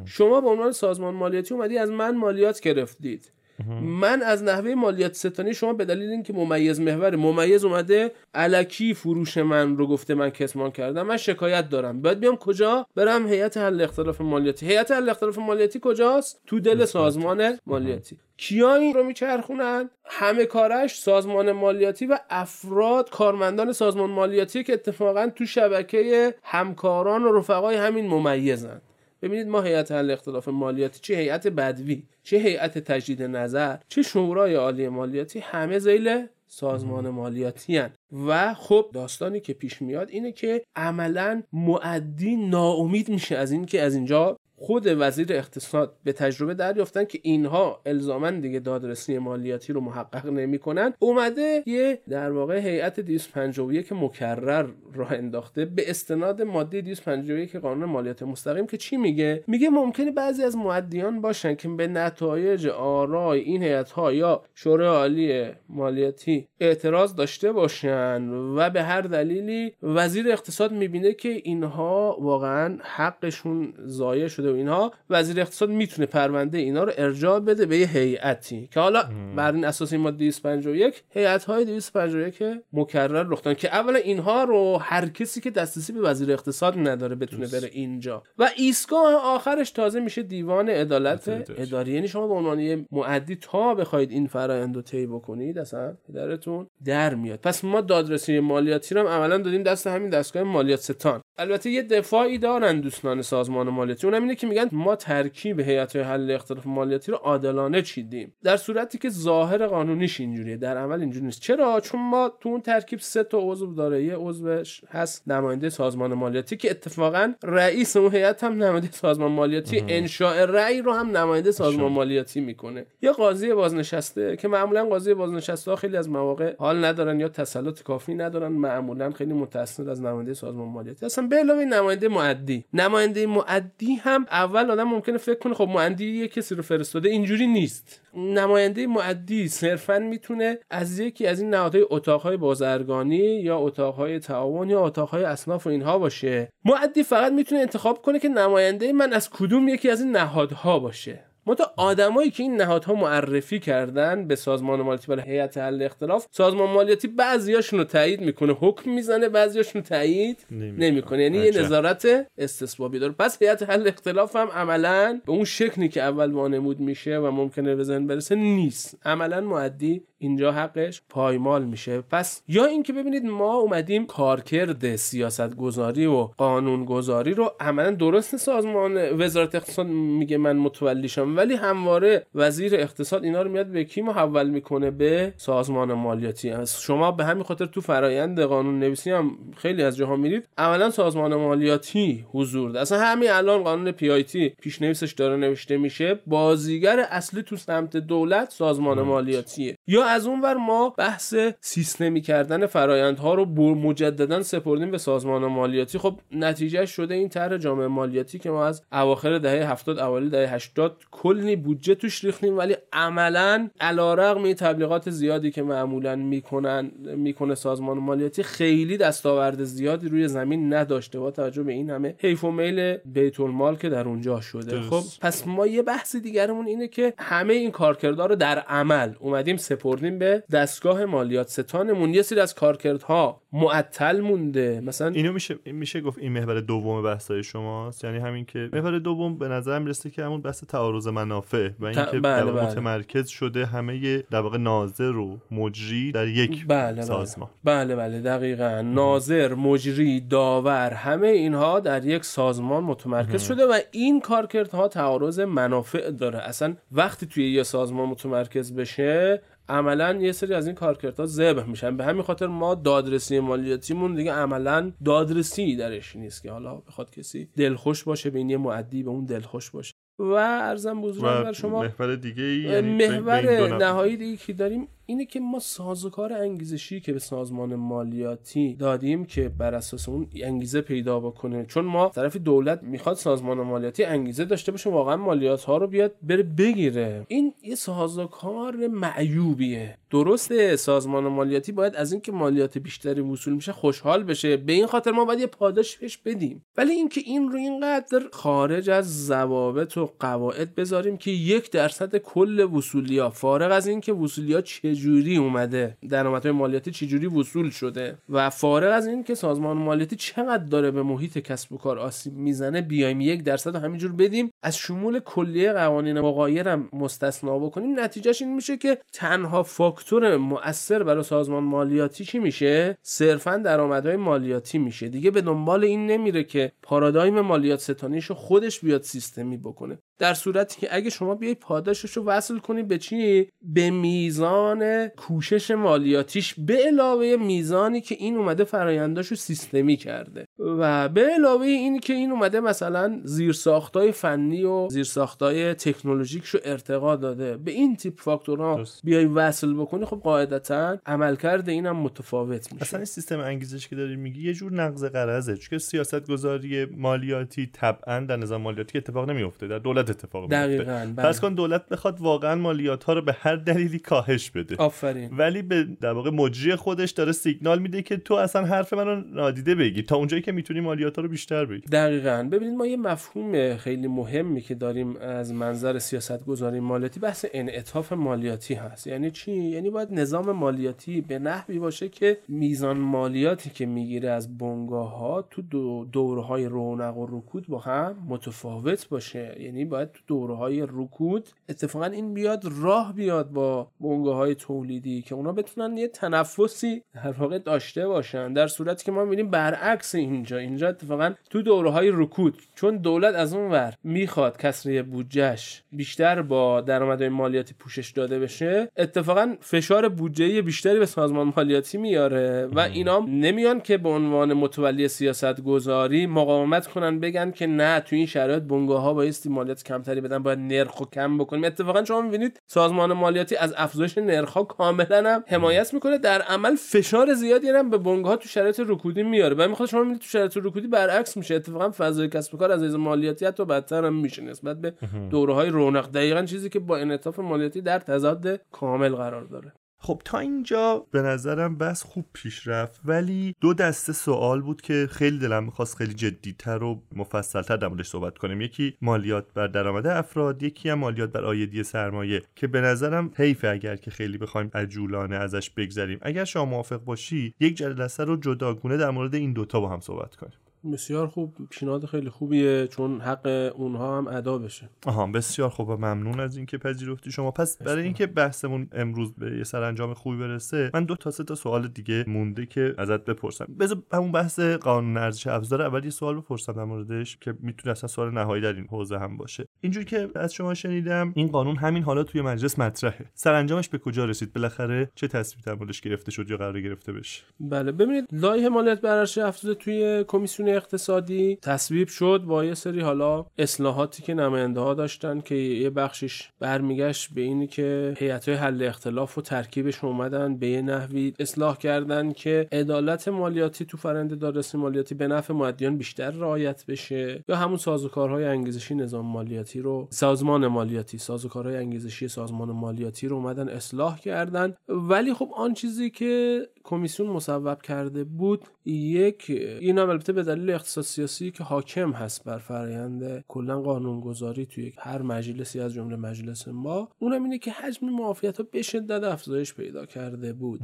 شما به عنوان سازمان مالیاتی اومدی از من مالیات گرفتید. من از نحوه مالیات ستانی شما به دلیل اینکه ممیز محور ممیز اومده علکی فروش من رو گفته من کسمان کردم من شکایت دارم. باید بیام کجا؟ برم هیئت حل اختلاف مالیاتی. هیئت حل اختلاف مالیاتی کجاست؟ تو دل سازمان مالیاتی. کیا این رو میچرخونن؟ همه کارش سازمان مالیاتی و افراد کارمندان سازمان مالیاتی که اتفاقا تو شبکه همکاران و رفقای همین ممیزن. ببینید ما هیئت حل اختلاف مالیاتی چه هیئت بدوی چه هیئت تجدید نظر چه شورای عالی مالیاتی همه زیل سازمان مالیاتی هن. و خب داستانی که پیش میاد اینه که عملا معدی ناامید میشه از اینکه از اینجا خود وزیر اقتصاد به تجربه دریافتن که اینها الزاما دیگه دادرسی مالیاتی رو محقق نمی‌کنن اومده یه در واقع هیئت 251 مکرر راه انداخته به استناد ماده 251 قانون مالیات مستقیم که چی میگه؟ میگه ممکنه بعضی از معدیان باشن که به نتایج آرای این هیئت ها یا شورای عالی مالیاتی اعتراض داشته باشن و به هر دلیلی وزیر اقتصاد می‌بینه که اینها واقعا حقشون ضایع شده و اینها وزیر اقتصاد می‌تونه پرونده اینا رو ارجاع بده به یه هیئتی که حالا بر این اساس این ماده 251 هیئت های 251 مکرر رخ که اولا اینها رو هر کسی که دسترسی به وزیر اقتصاد نداره بتونه بره اینجا. و ایستگاه آخرش تازه میشه دیوان عدالت اداری. یعنی شما به عنوان یه معدی تا بخواید این فرآیند رو طی بکنید اصلا پدرتون در میاد. پس ما دادرسی مالیاتی رو هم عملا دادیم دست همین دستگاه مالیات ستان. البته یه دفاعی دارن دوستان سازمان مالیاتی. اونم اینه که میگن ما ترکیب هیئت حل اختلاف مالیاتی رو عادلانه چیدیم. در صورتی که ظاهر قانونیش اینجوریه. در عمل اینجوری نیست. چرا؟ چون ما تو اون ترکیب سه تا عضو داره. یه عضوش هست نماینده سازمان مالیاتی که اتفاقا رئیس اون هیئت هم نماینده سازمان مالیاتی. انشاء رأی رو هم نماینده سازمان مالیاتی می‌کنه. یا قاضی بازنشسته که معمولا قاضی بازنشسته ها خیلی از مواقع حال ندارن یا تسلط کافی ندارن. معمولا خیلی متأثر از نماینده سازمان مالیاتی. اصلا هستن به علاوه نماینده معدی. نماینده معدی هم اول آدم ممکنه فکر کنه خب معدی یه کسی رو فرستاده اینجوری نیست. نماینده معدی صرفا می‌تونه از یکی از این نهادهای اتاقهای بازرگانی یا اتاقهای تعاون یا اتاقهای اصناف و اینها باشه. معدی فقط می‌تونه انتخاب کنه که نماینده من از کدوم یکی از این نهادها باشه. متا آدمایی که این نهادها معرفی کردن به سازمان مالیاتی برای هیئت حل اختلاف سازمان مالیاتی بعضیاشون رو تایید می‌کنه حکم می‌زنه بعضیاشون رو تایید نمی‌کنه. یعنی یه نظارت استثبابی داره. پس هیئت حل اختلاف هم عملا به اون شکلی که اول وانمود میشه و ممکنه به ذهن برسه نیست. عملا مودی اینجا حقش پایمال میشه. پس یا اینکه ببینید ما اومدیم کارکرد سیاست گذاری و قانون گذاری رو عملا درست سازمان وزارت اقتصاد میگه من متولیشم ولی همواره وزیر اقتصاد اینا رو میاد به کی محول می‌کنه؟ به سازمان مالیاتی. از شما به همین خاطر تو فرایند قانون نویسی هم خیلی از جاها میرید. عملا سازمان مالیاتی حضور داره اصلا همین الان قانون PIT پیشنویسش داره نوشته میشه. بازیگر اصلی تو سمت دولت سازمان مالیاتیه. یا از اون ور ما بحث سیستمی کردن فرایندها رو مجددا سپردیم به سازمان مالیاتی. خب نتیجه شده این طرح جامعه مالیاتی که ما از اواخر دهه 70 اوایل دهه 80 کلی بودجه توش ریختیم ولی عملا علیرغم این تبلیغات زیادی که معمولا می‌کنن می‌کنه سازمان مالیاتی خیلی دستاورد زیادی روی زمین نداشته. با توجه به این همه حیف و میل بیت المال که در اونجا شده. خب پس ما یه بحث دیگرمون اینه که همه این کارکردها رو در عمل اومدیم سپردیم به دستگاه مالیات ستانمون. یه سری از کارکردها معطل مونده. مثلا اینو میشه میشه گفت این محور دوم بحثای شماست. یعنی همین که محور دوم به نظر می‌رسه که همون بحث تعارض منافع و اینکه بله بله. متمرکز شده همه در واقع ناظر و مجری در یک بله, بله. سازمان. بله بله. دقیقا. ناظر مجری داور همه اینها در یک سازمان متمرکز شده و این کارکردها تعارض منافع داره. اصلا وقتی توی یه سازمان متمرکز بشه عملا یه سری از این کارکردها ذبح میشن. به همین خاطر ما دادرسی مالیاتیمون دیگه عملا دادرسی درش نیست که حالا بخواد کسی دلخوش باشه به این یه معدی به اون دلخوش باشه. و ارزم بزرگ بر شما محور دیگه یعنی محور نهایی دیگه که داریم اینه که ما سازوکار انگیزشی که به سازمان مالیاتی دادیم که بر اساس اون انگیزه پیدا بکنه. چون ما طرف دولت می‌خواد سازمان مالیاتی انگیزه داشته باشه واقعا مالیات ها رو بیاد بره بگیره. این یه سازوکار معیوبیه. درسته سازمان مالیاتی باید از اینکه مالیات بیشتری وصول میشه خوشحال بشه. به این خاطر ما باید یه پاداش بهش بدیم. ولی اینکه این رو اینقدر خارج از ضوابط و قواعد بذاریم که یک درصد کل وصولیا فارغ از اینکه وصولیا چه چجوری اومده درآمدهای مالیاتی چجوری وصول شده و فارغ از این که سازمان مالیاتی چقدر داره به محیط کسب و کار آسیب می‌زنه بیایم یک درصد همینجور بدیم. از شمول کلیه قوانین مقایرم مستثنا بکنیم. نتیجهش این میشه که تنها فاکتور مؤثر برای سازمان مالیاتی چی میشه؟ صرفا درآمدهای مالیاتی میشه. دیگه به دنبال این نمیره که پارادایم مالیات ستانیشو خودش بیاد سیستمی بکنه. در صورتی که اگه شما بیای پاداشش رو وصل کنید به چی؟ به میزان کوشش مالیاتیش به علاوه میزانی که این اومده فراینداشو سیستمی کرده. و به علاوه این که این اومده مثلا زیرساختای فنی و زیرساختای تکنولوژیکش رو ارتقا داده. به این تیپ فاکتورها بیای وصل بکنی خب قاعدتا عملکرد اینم متفاوت میشه. اصلا این سیستم انگیزش که داری میگی یه جور نقض قرضه. چون سیاست گذاری مالیاتی طبعا در نظام مالیاتی اتفاق نمیفته در دولت اتفاق دقیقاً بله. کن دولت بخواد واقعا مالیات ها رو به هر دلیلی کاهش بده. آفرین. ولی به در واقع مجری خودش داره سیگنال میده که تو اصلا حرف منو نادیده بگی. تا اونجایی که می‌تونی مالیات رو بیشتر بگی دقیقاً. ببینید ما یه مفهوم خیلی مهمی که داریم از منظر سیاست گذاری مالیاتی بحث انعطاف مالیاتی هست. یعنی چی؟ یعنی باید نظام مالیاتی به نحوی باشه که میزان مالیاتی که می‌گیره از بنگاه ها تو دو دورهای رونق و رکود با هم متفاوت باشه. یعنی باید تو دوره های رکود اتفاقا این بیاد راه بیاد با بنگاه های تولیدی که اونا بتونن یه تنفسی در واقع داشته باشن. در صورتی که ما می‌بینیم برعکس اینجا اینجا اتفاقا تو دوره های رکود چون دولت از اون ور می‌خواد کسری بودجهش بیشتر با درآمدهای مالیاتی پوشش داده بشه اتفاقا فشار بودجه بیشتری به سازمان مالیاتی میاره و اینا نمیان که به عنوان متولی سیاست گذاری مقاومت کنن بگن که نه تو این شرایط بنگاه ها بایستی مالیات کمتری بدن باید نرخ و کم بکنیم. اتفاقا شما می‌بینید سازمان مالیاتی از افزایش نرخ ها کاملا هم حمایت می‌کنه. در عمل فشار زیادی هم به بنگاه ها تو شرایط رکودی میاره. و می‌خواد شما می‌بینید تو شرایط رکودی برعکس میشه. اتفاقا فضای کسب و کار از مالیاتی حتی بدتر هم میشه نسبت به دوره های رونق. دقیقا چیزی که با انعطاف مالیاتی در تضاد کامل قرار داره. خب تا اینجا به نظرم بس خوب پیش رفت ولی دو دسته سوال بود که خیلی دلم می‌خواست خیلی جدیتر و مفصلتر در موردش صحبت کنیم. یکی مالیات بر درآمد افراد یکی هم مالیات بر آیدی سرمایه که به نظرم حیف اگر که خیلی بخوایم عجولانه ازش بگذریم. اگر شما موافق باشی یک جلسه رو جداگونه در مورد این دوتا با هم صحبت کنیم. بسیار خوب پیشنهاد خیلی خوبیه چون حق اونها هم ادا بشه. آها بسیار خوب و ممنون از اینکه پذیرفتی شما. پس برای اینکه بحثمون امروز به یه سرانجام خوبی برسه من دو تا سه تا سوال دیگه مونده که ازت بپرسم. بذار همون بحث قانون ارزش افزار اول یه سوال بپرسم در موردش که می‌تونه اصلا سوال نهایی در این حوزه هم باشه. اینجوری که از شما شنیدم این قانون همین حالا توی مجلس مطرحه. سرانجامش به کجا رسید؟ بالاخره چه تصمیمی در موردش گرفته شد یا قرار گرفته بشه؟ بله ببینید لایحه مالیات بر ارزش افزوده توی کمیسیون اقتصادی تصویب شد با یه سری حالا اصلاحاتی که نماینده ها داشتن که یه بخشش برمیگشت به اینی که هیئت حل اختلاف و ترکیبش اومدن به یه نحوی اصلاح کردن که عدالت مالیاتی تو فرنده دادرسی مالیاتی به نفع مؤدیان بیشتر رعایت بشه یا همون سازوکارهای انگیزشی نظام مالیاتی رو سازمان مالیاتی سازوکارهای انگیزشی سازمان مالیاتی رو اومدن اصلاح کردن. ولی خب آن چیزی که کمیسیون مصوب کرده بود یک این هم البته به دلیل اقتصاد سیاسی که حاکم هست بر فرآیند کلا قانونگذاری توی هر مجلسی از جمله مجلس ما اونم اینه که حجم معافیت ها به شدت افزایش پیدا کرده بود.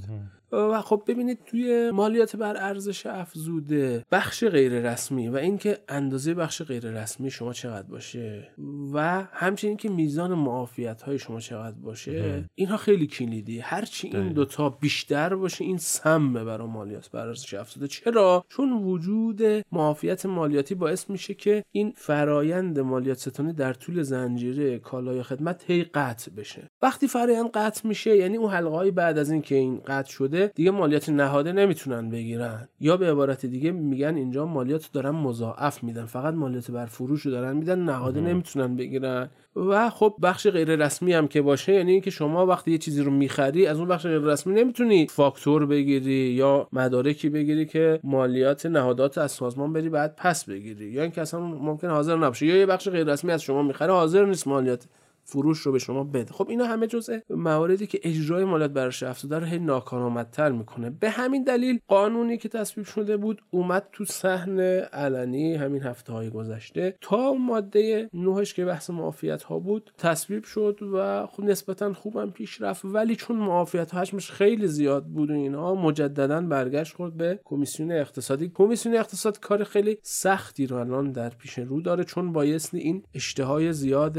و خب ببینید توی مالیات بر ارزش افزوده بخش غیر رسمی و اینکه اندازه بخش غیر رسمی شما چقدر باشه و همچنین که میزان معافیت های شما چقدر باشه اینها خیلی کلیدی هرچی این دوتا بیشتر باشه این سمه برای مالیات بر ارزش افزوده. چرا؟ چون وجود معافیت مالیاتی باعث میشه که این فرایند مالیات ستانی در طول زنجیره کالای خدمت هی قطع بشه. وقتی فرایند قطع میشه یعنی اون حلقه بعد از اینکه این قطع شده دیگه مالیات نهاده نمی‌تونن بگیرن. یا به عبارت دیگه میگن اینجا مالیات دارن مضاعف میدن. فقط مالیات بر فروش رو دارن میدن نهاده نمی‌تونن بگیرن. و خب بخش غیر رسمی هم که باشه یعنی اینکه شما وقتی یه چیزی رو می‌خری از اون بخش غیر رسمی نمی‌تونی فاکتور بگیری یا مدارکی بگیری که مالیات نهادات از سازمان بری بعد پس بگیری. یا اینکه اصلا ممکن حاضر نباشه. یا یه بخش غیر رسمی از شما می‌خره حاضر نیست مالیات فروش رو به شما بده. خب اینا همه جزء مواردی که اجرای مالیات بر افزوده رو هی ناکارآمدتر می‌کنه. به همین دلیل قانونی که تصویب شده بود اومد تو صحن علنی همین هفته های گذشته. تا ماده نوهش که بحث معافیت ها بود تصویب شد و خب نسبتا خوبم پیش رفت. ولی چون معافیت حجمش خیلی زیاد بود و اینها مجددا برگشت خورد به کمیسیون اقتصادی. کمیسیون اقتصاد کار خیلی سختی رو الان در پیش رو داره چون بایستی این اشتهای زیاد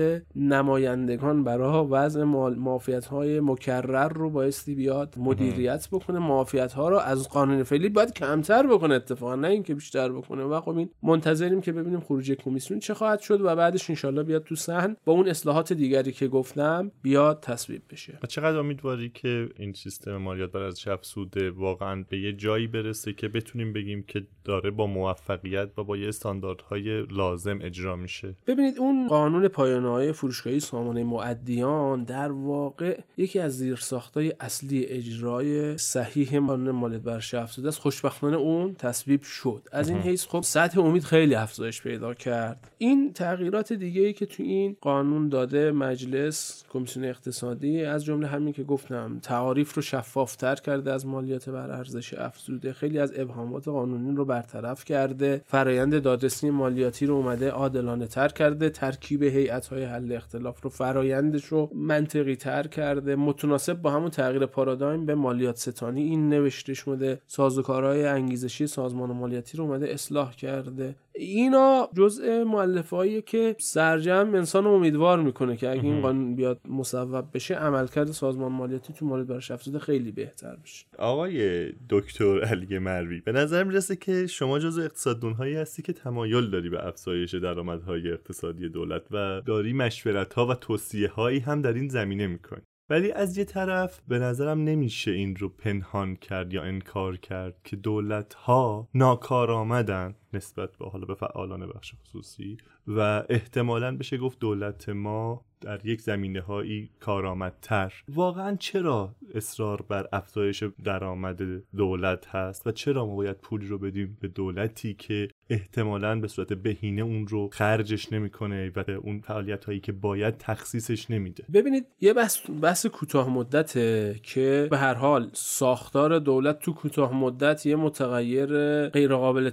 نمایندگان برای وضع معافیت های مکرر رو بایستی بیاد مدیریت بکنه. معافیت ها رو از قانون فعلی باید کمتر بکنه اتفاقا نه اینکه بیشتر بکنه. و خب این منتظریم که ببینیم خروج کمیسیون چه خواهد شد و بعدش انشالله بیاد تو صحن با اون اصلاحات دیگری که گفتم بیاد تصویب بشه. و چقدر امیدواری که این سیستم مالیات بر ارزش افزوده واقعا به یه جایی برسه که بتونیم بگیم که داره با موفقیت و با یه استانداردهای لازم اجرا میشه؟ ببینید اون قانون پایانه های فروشگاهی سامانه معدیان در واقع یکی از زیرساختهای اصلی اجرای صحیح قانون مالیات بر افزوده است. خوشبختانه اون تصویب شد. از این حیث خب سطح امید خیلی افزایش پیدا کرد. این تغییرات دیگه ای که تو این قانون داده مجلس کمیسیون اقتصادی از جمله همین که گفتم تعاریف رو شفافتر کرده از مالیات بر ارزش افزوده خیلی از ابهامات قانونی رو برطرف کرده فرایند دادرسی مالیاتی رو اومده عادلانه تر کرده ترکیب هیئت های حل اختلاف رو فرایندش رو منطقی تر کرده. متناسب با همون تغییر پارادایم به مالیات ستانی این نوشته شده سازوکارهای انگیزشی سازمان مالیاتی رو اومده اصلاح کرده. اینا جزء مؤلفه‌ایه که سرجم انسان امیدوار می‌کنه که اگه این قانون بیاد مصوب بشه عملکرد سازمان مالیاتی تو مالیات بر افزوده خیلی بهتر بشه. آقای دکتر علی مروی به نظر می‌رسه که شما جزو اقتصاددونهایی هستی که تمایل داری به افزایش درآمدهای اقتصادی دولت و داری مشورت ها و توصیه هایی هم در این زمینه می‌کنی. ولی از یه طرف به نظرم نمیشه این رو پنهان کرد یا انکار کرد که دولت ها ناکار آمدن نسبت به حالا به فعالان بخش خصوصی و احتمالا بشه گفت دولت ما در یک زمینه هایی کارآمدتر. واقعا چرا اصرار بر افزایش درآمد دولت هست و چرا ما باید پول رو بدیم به دولتی که احتمالا به صورت بهینه اون رو خرجش نمی‌کنه و اون فعالیت هایی که باید تخصیصش نمیده؟ ببینید یه بحث, بحث کوتاه مدته که به هر حال ساختار دولت تو کوتاه مدت یه متغیر غیرقابل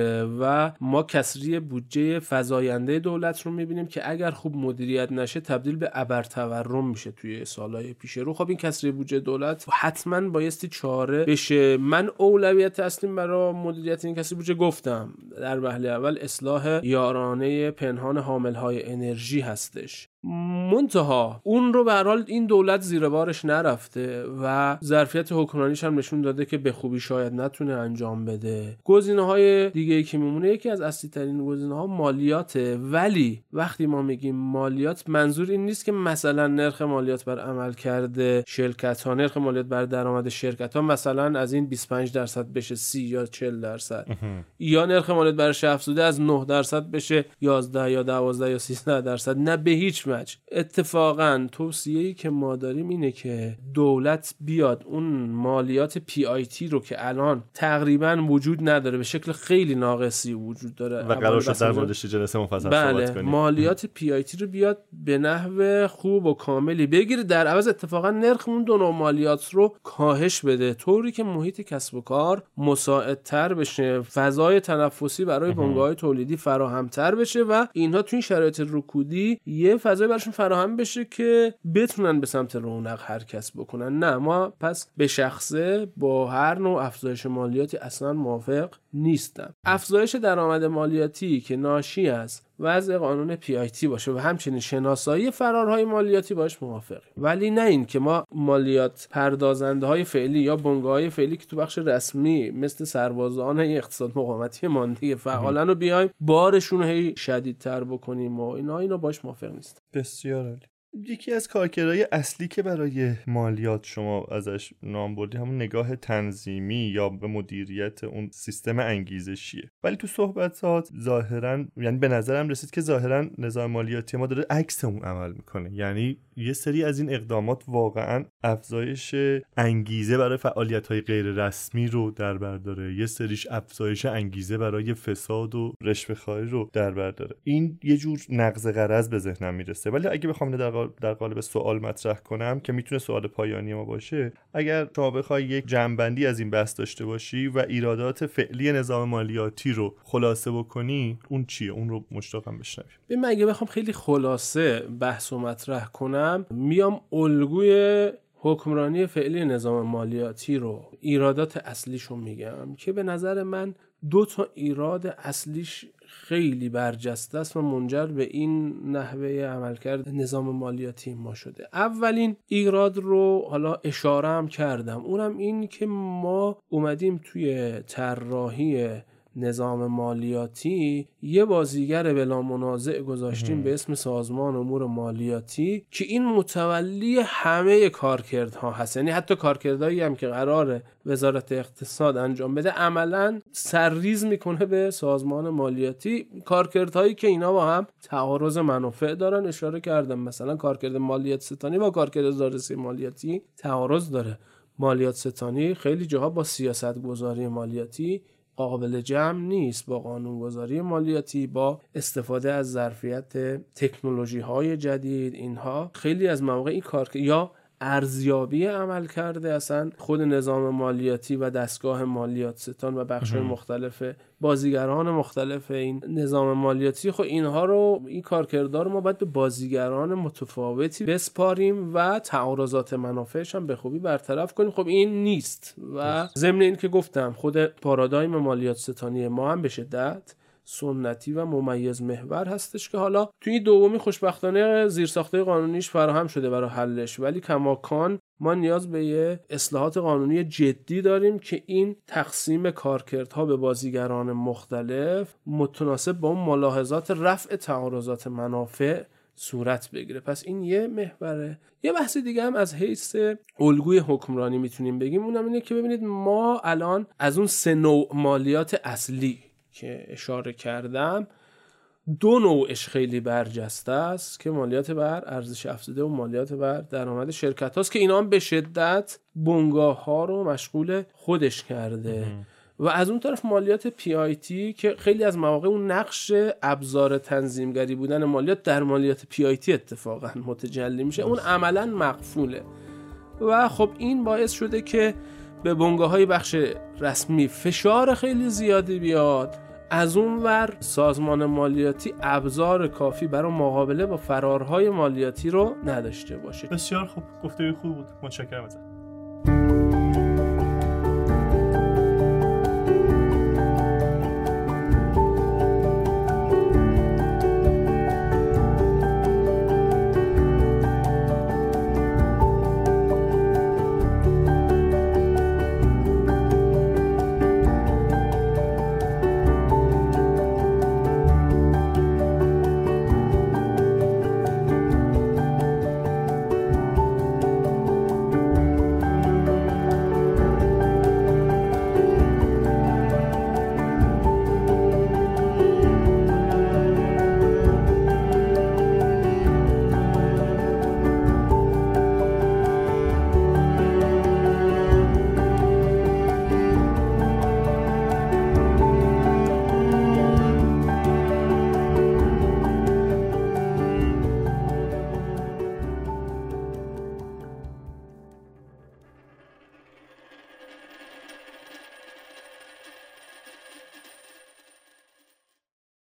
تغییره و ما کسری بودجه فزاینده دولت رو می‌بینیم که اگر خوب مدیریت نشه تبدیل به ابر تورم میشه توی سالهای پیش رو. خب این کسری بودجه دولت حتما بایستی چاره بشه. من اولویت اصلیم برای مدیریت این کسری بودجه گفتم. در وهله اول اصلاح یارانه پنهان حامل های انرژی هستش. منتها اون رو به حال این دولت زیر بارش نرفته و ظرفیت حکمرانیش هم نشون داده که به خوبی شاید نتونه انجام بده. گزینه های دیگه ای که میمونه یکی از اصلی ترین گزینه ها مالیاته. ولی وقتی ما میگیم مالیات منظور این نیست که مثلا نرخ مالیات بر عمل کرده شرکت ها نرخ مالیات بر درآمد شرکت ها مثلا از این 25 درصد بشه 30 یا 40 درصد. یا نرخ مالیات بر افزوده از 9 درصد بشه 11 یا 12 یا 13 درصد. نه به هیچ وجه اتفاقا توصیه‌ای که ما داریم اینه که دولت بیاد اون مالیات PIT رو که الان تقریبا وجود نداره به شکل خیلی ناقصی وجود داره. و قرار شد در موردش جلسه مفصل بله صحبت کنیم. مالیات PIT رو بیاد به نحو خوب و کاملی بگیره. در عوض اتفاقا نرخ اون دو نوع مالیات رو کاهش بده طوری که محیط کسب و کار مساعدتر بشه فضای تنفسی برای بنگاه تولیدی فراهمتر بشه و اینها تو این شرایط رکودی یه فضای براشون فراهم بشه که بتونن به سمت رونق حرکت بکنن. نه ما پس به شخصه با هر نوع افزایش مالیاتی اصلا موافق نیستم. افزایش درآمد مالیاتی که ناشی از وضع قانون پی آی تی باشه و همچنین شناسایی فرارهای مالیاتی باش موافق ولی نه این که ما مالیات پردازنده های فعلی یا بنگاه های فعلی که تو بخش رسمی مثل سربازان اقتصاد مقاومتی مانده فعالن رو بیایم بارشون هی شدیدتر بکنیم و اینا اینا باش موافق نیست بسیار عالی. یکی از کارکردهای اصلی که برای مالیات شما ازش نام بردی همون نگاه تنظیمی یا به مدیریت اون سیستم انگیزشیه. ولی تو صحبتات ظاهرا یعنی به نظرم رسید که ظاهرا نظام مالیاتی ما داره عکس اون عمل می‌کنه. یعنی یه سری از این اقدامات واقعا افزایش انگیزه برای فعالیت های غیر رسمی رو در بر داره. یه سریش افزایش انگیزه برای فساد و رشوه خواهی رو در بر داره. این یه جور نقض قرض به ذهنم می‌رسه. ولی اگه بخوام در در قالب سوال مطرح کنم که می‌تونه سوال پایانی ما باشه اگر شما بخوای یک جنبندی از این بحث داشته باشی و ایرادات فعلی نظام مالیاتی رو خلاصه بکنی اون چیه؟ اون رو مشتاقم بشنویم. ببین اگه بخوام خیلی خلاصه بحث و مطرح کنم میام الگوی حکمرانی فعلی نظام مالیاتی رو ایرادات اصلیشو میگم که به نظر من دو تا ایراد اصلیش خیلی برجسته است و منجر به این نحوه عملکرد نظام مالیاتی ما شده. اولین ایراد رو حالا اشاره هم کردم. اونم این که ما اومدیم توی طراحی نظام مالیاتی یه بازیگر بلا منازع گذاشتیم به اسم سازمان امور مالیاتی که این متولی همه کارکردها هست. یعنی حتی کارکردهایی هم که قرار وزارت اقتصاد انجام بده عملا سرریز می‌کنه به سازمان مالیاتی. کارکردهایی که اینا با هم تعارض منافع دارن اشاره کردم. مثلا کارکرد مالیات ستانی با کارکرد دارسی مالیاتی تعارض داره. مالیات ستانی خیلی جاها با سیاست گذاری مالیاتی قابل جمع نیست با قانونگذاری مالیاتی با استفاده از ظرفیت تکنولوژی های جدید. اینها خیلی از مواقع این کار یا ارزیابی عمل کرده اصلا خود نظام مالیاتی و دستگاه مالیات ستان و بخش مختلف بازیگران مختلف این نظام مالیاتی. خب اینها رو این کارکردار ما باید به بازیگران متفاوتی بسپاریم و تعارضات منافعش هم به خوبی برطرف کنیم. خب این نیست و ضمن این که گفتم خود پارادایم مالیات ستانی ما هم به شدت سنتی و ممیز محور هستش که حالا توی دومی خوشبختانه زیرساخته قانونیش فراهم شده برای حلش. ولی کماکان ما نیاز به یه اصلاحات قانونی جدی داریم که این تقسیم کارکردها به بازیگران مختلف متناسب با اون ملاحظات رفع تعارضات منافع صورت بگیره. پس این یه محوره. یه بحث دیگه هم از حیث الگوی حکمرانی می‌تونیم بگیم. اونم اینه که ببینید ما الان از اون سه نوع مالیات اصلی که اشاره کردم دو نوعش خیلی برجسته است که مالیات بر ارزش افزوده و مالیات بر درآمد شرکت هاست که اینا هم به شدت بنگاه ها رو مشغول خودش کرده. و از اون طرف مالیات PIT که خیلی از مواقع اون نقش ابزار تنظیمگری بودن مالیات در مالیات PIT اتفاقا متجلی میشه. اون عملا مغفوله. و خب این باعث شده که به بنگاه های بخش رسمی فشار خیلی زیادی بیاد. از اون ور سازمان مالیاتی ابزار کافی برای مقابله با فرارهای مالیاتی رو نداشته باشه. بسیار خوب. گفته خوب بود. متشکرم ازت.